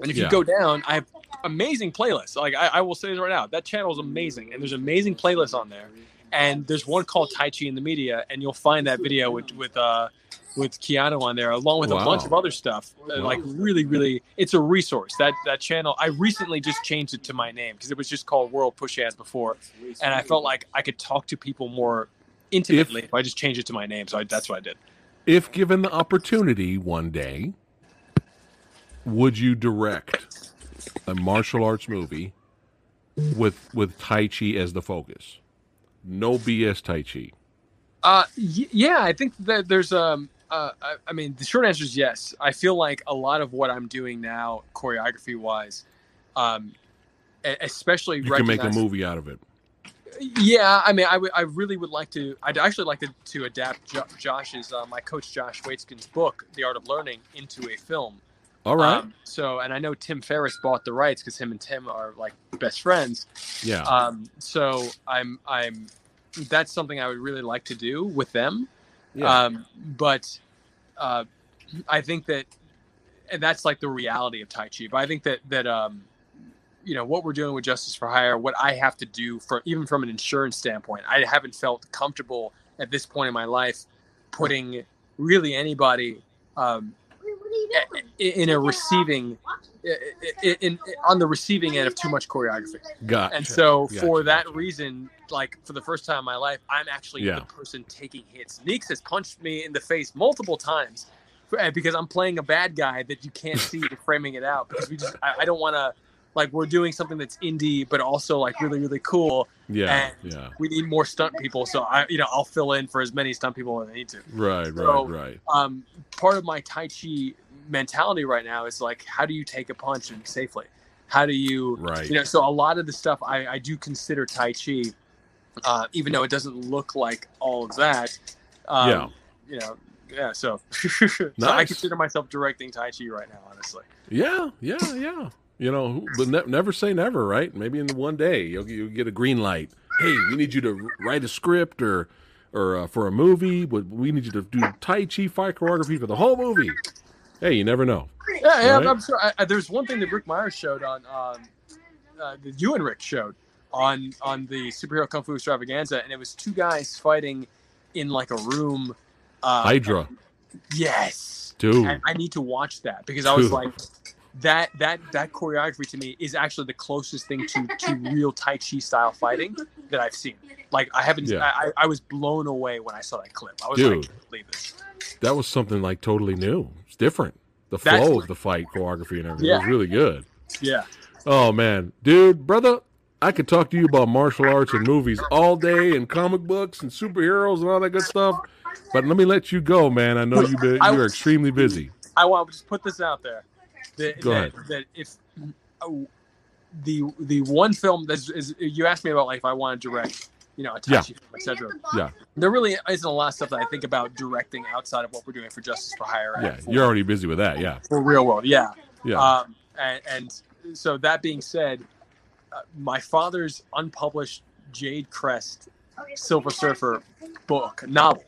Speaker 4: and if
Speaker 1: Yeah.
Speaker 4: you go down i have amazing playlists like I, I will say this right now that channel is amazing and there's amazing playlists on there and there's one called tai chi in the media and you'll find that video with with uh with Keanu on there, along with a bunch of other stuff. Uh, Like really, really, it's a resource. That that channel, I recently just changed it to my name because it was just called World Push Hands before, and I felt like I could talk to people more intimately if, I just changed it to my name. So I, that's what I did.
Speaker 1: If given the opportunity one day, would you direct a martial arts movie with with Tai Chi as the focus? No BS Tai Chi.
Speaker 4: Uh, y- yeah, I think that there's um. Uh, I, I mean, the short answer is yes. I feel like a lot of what I'm doing now, choreography wise, um, especially
Speaker 1: You can make a movie out of it.
Speaker 4: Yeah, I mean, I would- I really would like to. I'd actually like to, to adapt jo- Josh's, uh, my coach Josh Waitzkin's book, The Art of Learning, into a film.
Speaker 1: All right.
Speaker 4: Um, so, and I know Tim Ferriss bought the rights because him and Tim are like best friends.
Speaker 1: Yeah.
Speaker 4: Um, so I'm I'm that's something I would really like to do with them.
Speaker 1: Yeah.
Speaker 4: Um, but uh, I think that and that's like the reality of Tai Chi. But I think that that um, you know what we're doing with Justice for Hire, what I have to do for even from an insurance standpoint, I haven't felt comfortable at this point in my life putting really anybody um, i- in a receiving in, in, on the receiving end of too much choreography.
Speaker 1: Gotcha.
Speaker 4: And so
Speaker 1: Gotcha,
Speaker 4: for that reason, like for the first time in my life, I'm actually
Speaker 1: Yeah.
Speaker 4: the person taking hits. Neeks has punched me in the face multiple times uh, because I'm playing a bad guy that you can't see the framing it out because we just I, I don't want to like we're doing something that's indie but also like really really cool.
Speaker 1: Yeah,
Speaker 4: and
Speaker 1: yeah.
Speaker 4: We need more stunt people, so I you know I'll fill in for as many stunt people as I need to.
Speaker 1: Right, right,
Speaker 4: So,
Speaker 1: right.
Speaker 4: Um, part of my Tai Chi mentality right now is like, how do you take a punch and safely? How do you,
Speaker 1: Right.
Speaker 4: you know? So a lot of the stuff I, I do consider Tai Chi, uh, even though it doesn't look like all of that. Um,
Speaker 1: Yeah.
Speaker 4: You know. Yeah. So, <laughs> so I consider myself directing Tai Chi right now. Honestly.
Speaker 1: Yeah, yeah, yeah. You know, but ne- never say never, right? Maybe in one day you'll, you'll get a green light. Hey, we need you to write a script or or uh, for a movie, but we need you to do Tai Chi fight choreography for the whole movie. Hey, you never know.
Speaker 4: Yeah, yeah. I'm-
Speaker 1: Right?
Speaker 4: I'm sure. I, I, there's one thing that Ric Meyers showed on, um, uh, that you and Ric showed on on the superhero kung fu extravaganza, and it was two guys fighting in like a room. Uh,
Speaker 1: Hydra,
Speaker 4: Yes,
Speaker 1: dude.
Speaker 4: and I need to watch that because I was
Speaker 1: Dude.
Speaker 4: like, that that that choreography to me is actually the closest thing to to real Tai Chi style fighting that I've seen. Like I haven't.
Speaker 1: Yeah.
Speaker 4: I, I was blown away when I saw that clip. I was
Speaker 1: Dude.
Speaker 4: like, I can't believe this.
Speaker 1: That was something like totally new. It's different. The
Speaker 4: That's
Speaker 1: flow of the fight choreography and everything
Speaker 4: Yeah.
Speaker 1: was really good.
Speaker 4: Yeah.
Speaker 1: Oh man, dude, brother, I could talk to you about martial arts and movies all day, and comic books and superheroes and all that good stuff. But let me let you go, man. I know you've been you're extremely busy.
Speaker 4: I want to just put this out there. That,
Speaker 1: Go ahead.
Speaker 4: that if uh, the the one film that's is, you asked me about like if I want to direct, you know, a
Speaker 1: Yeah.
Speaker 4: Chi film, etc.
Speaker 1: Yeah,
Speaker 4: There really isn't a lot of stuff that I think about directing outside of what we're doing for Justice for Hire.
Speaker 1: yeah,
Speaker 4: for,
Speaker 1: you're already busy with that. Yeah,
Speaker 4: for ReelWurld. Yeah.
Speaker 1: yeah.
Speaker 4: Um, and, and so that being said, uh, my father's unpublished Jade Crest Silver Surfer book novel.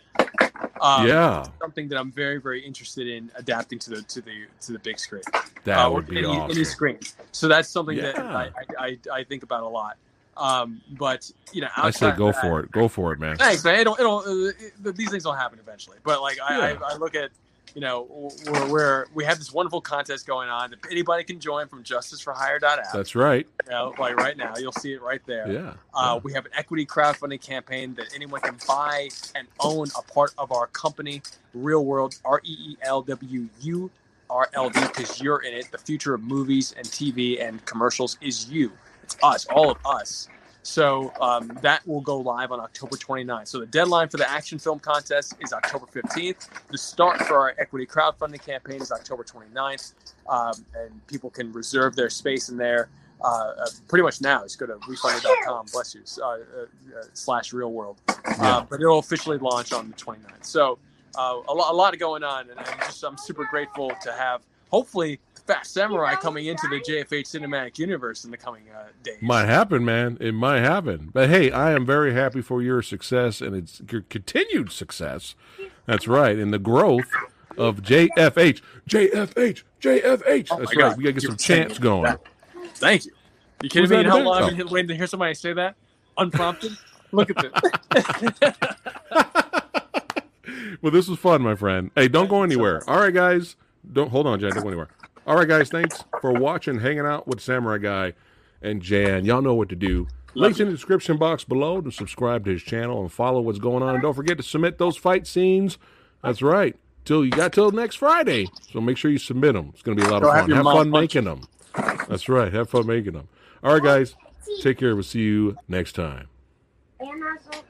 Speaker 4: Um,
Speaker 1: yeah,
Speaker 4: Something that I'm very, very interested in adapting to the to the to the big screen.
Speaker 1: that
Speaker 4: uh,
Speaker 1: would be
Speaker 4: any,
Speaker 1: awesome.
Speaker 4: any screen. So that's something that
Speaker 1: Yeah.
Speaker 4: I, I, I, I think about a lot. Um, but you know,
Speaker 1: I say go
Speaker 4: that-
Speaker 1: for it. Go for it, man.
Speaker 4: Thanks, man. It'll, it'll, uh, it, these things will happen eventually. But like, I,
Speaker 1: Yeah.
Speaker 4: I, I look at, you know, where, where we have this wonderful contest going on that anybody can join from JusticeForHire.app.
Speaker 1: That's right.
Speaker 4: You know, like right now, you'll see it right there.
Speaker 1: Yeah.
Speaker 4: Uh, we have an equity crowdfunding campaign that anyone can buy and own a part of our company, ReelWurld, R E E L W U R L D, because you're in it. The future of movies and TV and commercials is you. It's us, all of us. So um, that will go live on October 29th. So the deadline for the action film contest is October 15th. The start for our equity crowdfunding campaign is October 29th. Um, and people can reserve their space in there uh, uh, pretty much now. Just go to wefunder.com, bless you, uh, uh, uh, slash reelwurld.
Speaker 1: Yeah.
Speaker 4: Uh, but it'll officially launch on the 29th. So uh, a, lo- a lot going on. And I'm just I'm super grateful to have, hopefully, Fast Samurai coming into the JFH cinematic universe in the coming uh, days.
Speaker 1: Might happen, man. It might happen. But hey, I am very happy for your success and it's your continued success. That's right. And the growth of JFH. JFH. JFH.
Speaker 4: Oh my
Speaker 1: That's
Speaker 4: God.
Speaker 1: right. We gotta get some chants going.
Speaker 4: Thank you. You kidding
Speaker 1: Was
Speaker 4: me? You know how long
Speaker 1: big-
Speaker 4: I've been waiting to hear somebody say that? Unprompted? <laughs> Look at this. <laughs>
Speaker 1: Well, this was fun, my friend. Hey, don't go anywhere. All right, guys. Don't hold on, Jan. Don't go anywhere. All right, guys. Thanks for watching, hanging out with Samurai Guy and Jan. Y'all know what to do. Links in the description box below to subscribe to his channel and follow what's going on. And don't forget to submit those fight scenes. That's right. Till you got till next Friday. So make sure you submit them. It's going to be a lot of fun.
Speaker 4: your
Speaker 1: Have fun
Speaker 4: punch
Speaker 1: making them. That's right. Have fun making them. All right, guys. Take care. We'll see you next time.
Speaker 9: And also,